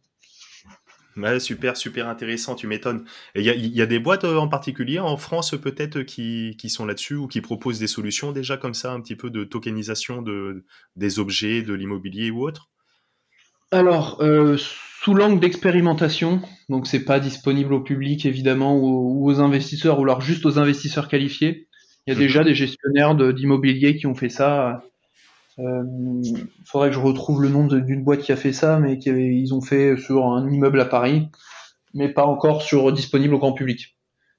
Speaker 2: super, super intéressant, tu m'étonnes. Il y a, des boîtes euh, en particulier en France peut-être qui, sont là-dessus ou qui proposent des solutions déjà comme ça, un petit peu de tokenisation de, des objets, de l'immobilier ou autre?
Speaker 1: Alors, euh, sous l'angle d'expérimentation, donc c'est pas disponible au public évidemment ou, aux investisseurs ou alors juste aux investisseurs qualifiés. Il y a déjà des gestionnaires d'immobilier qui ont fait ça euh, faudrait que je retrouve le nom d'une boîte qui a fait ça, mais qui ils ont fait sur un immeuble à Paris, mais pas encore sur disponible au grand public.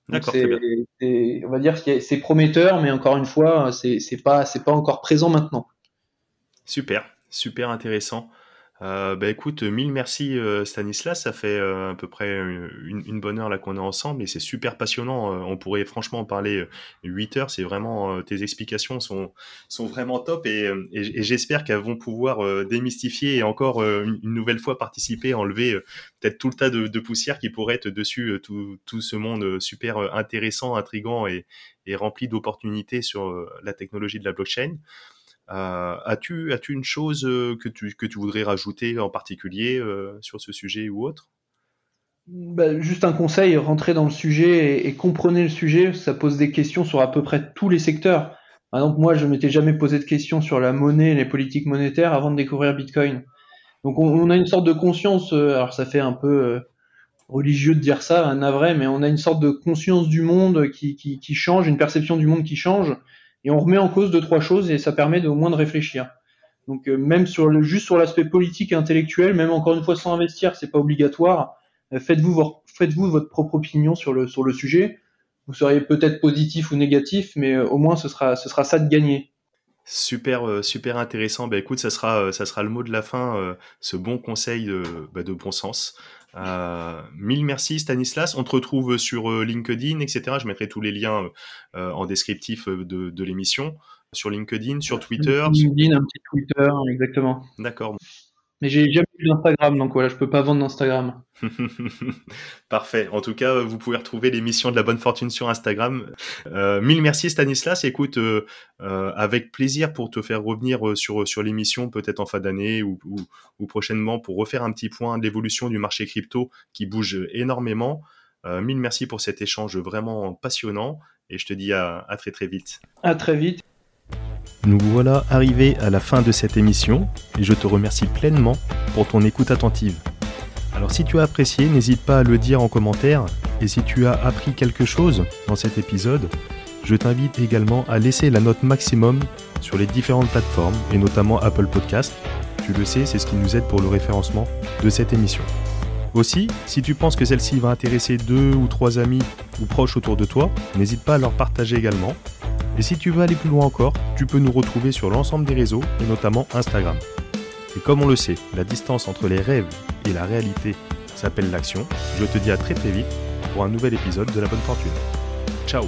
Speaker 1: D'accord. On va dire que c'est prometteur, mais encore une fois, c'est pas c'est pas encore présent maintenant.
Speaker 2: Super, super intéressant. Euh, bah écoute, mille merci euh, Stanislas, ça fait euh, à peu près une, bonne heure là qu'on est ensemble et c'est super passionnant. on pourrait franchement en parler 8 heures. C'est vraiment tes explications sont sont vraiment top et, et, j'espère qu'elles vont pouvoir démystifier et encore une, nouvelle fois participer, enlever peut-être tout le tas de, de, poussière qui pourrait être dessus tout, tout ce monde super intéressant, intrigant et, et rempli d'opportunités sur la technologie de la blockchain. Euh, as-tu as-tu une chose euh, que tu que tu voudrais rajouter en particulier euh, sur ce sujet ou autre?
Speaker 1: Bah, juste un conseil, rentrez dans le sujet et, comprenez le sujet. Ça pose des questions sur à peu près tous les secteurs. Par exemple, moi, je m'étais jamais posé de questions sur la monnaie, les politiques monétaires avant de découvrir Bitcoin. Donc, on, a une sorte de conscience. alors, ça fait un peu religieux de dire ça, un navré, mais on a une sorte de conscience du monde qui, qui change, une perception du monde qui change et on remet en cause deux trois choses et ça permet au moins de réfléchir. Donc euh, même sur le juste sur l'aspect politique et intellectuel, même encore une fois sans investir, c'est pas obligatoire. Euh, faites-vous faites-vous votre propre opinion sur le sujet. Vous seriez peut-être positif ou négatif, mais euh, au moins ce sera ce sera ça de gagner.
Speaker 2: Super, super intéressant. Bah écoute, ça sera, ça sera le mot de la fin, ce bon conseil de, bah, de bon sens. Euh, mille merci Stanislas. On te retrouve sur euh, LinkedIn, etc. Je mettrai tous les liens euh, en descriptif de, de l'émission sur LinkedIn, sur Twitter.
Speaker 1: LinkedIn, un petit Twitter, exactement.
Speaker 2: D'accord.
Speaker 1: Mais j'ai jamais eu d'Instagram, donc voilà, je peux pas vendre d'Instagram. [LAUGHS]
Speaker 2: Parfait. En tout cas, vous pouvez retrouver l'émission de la bonne fortune sur Instagram. Euh, mille merci Stanislas. Écoute, euh, euh, avec plaisir pour te faire revenir sur sur l'émission, peut-être en fin d'année ou, ou, prochainement, pour refaire un petit point de l'évolution du marché crypto qui bouge énormément. mille merci pour cet échange vraiment passionnant et je te dis à, à très très vite.
Speaker 1: À très vite.
Speaker 3: Nous voilà arrivés à la fin de cette émission et je te remercie pleinement pour ton écoute attentive. Alors si tu as apprécié, n'hésite pas à le dire en commentaire et si tu as appris quelque chose dans cet épisode, je t'invite également à laisser la note maximum sur les différentes plateformes et notamment Apple Podcast. Tu le sais, c'est ce qui nous aide pour le référencement de cette émission. Aussi, si tu penses que celle-ci va intéresser deux ou trois amis ou proches autour de toi, n'hésite pas à leur partager également et si tu veux aller plus loin encore, tu peux nous retrouver sur l'ensemble des réseaux et notamment Instagram. Et comme on le sait, la distance entre les rêves et la réalité s'appelle l'action. Je te dis à très très vite pour un nouvel épisode de la bonne fortune. Ciao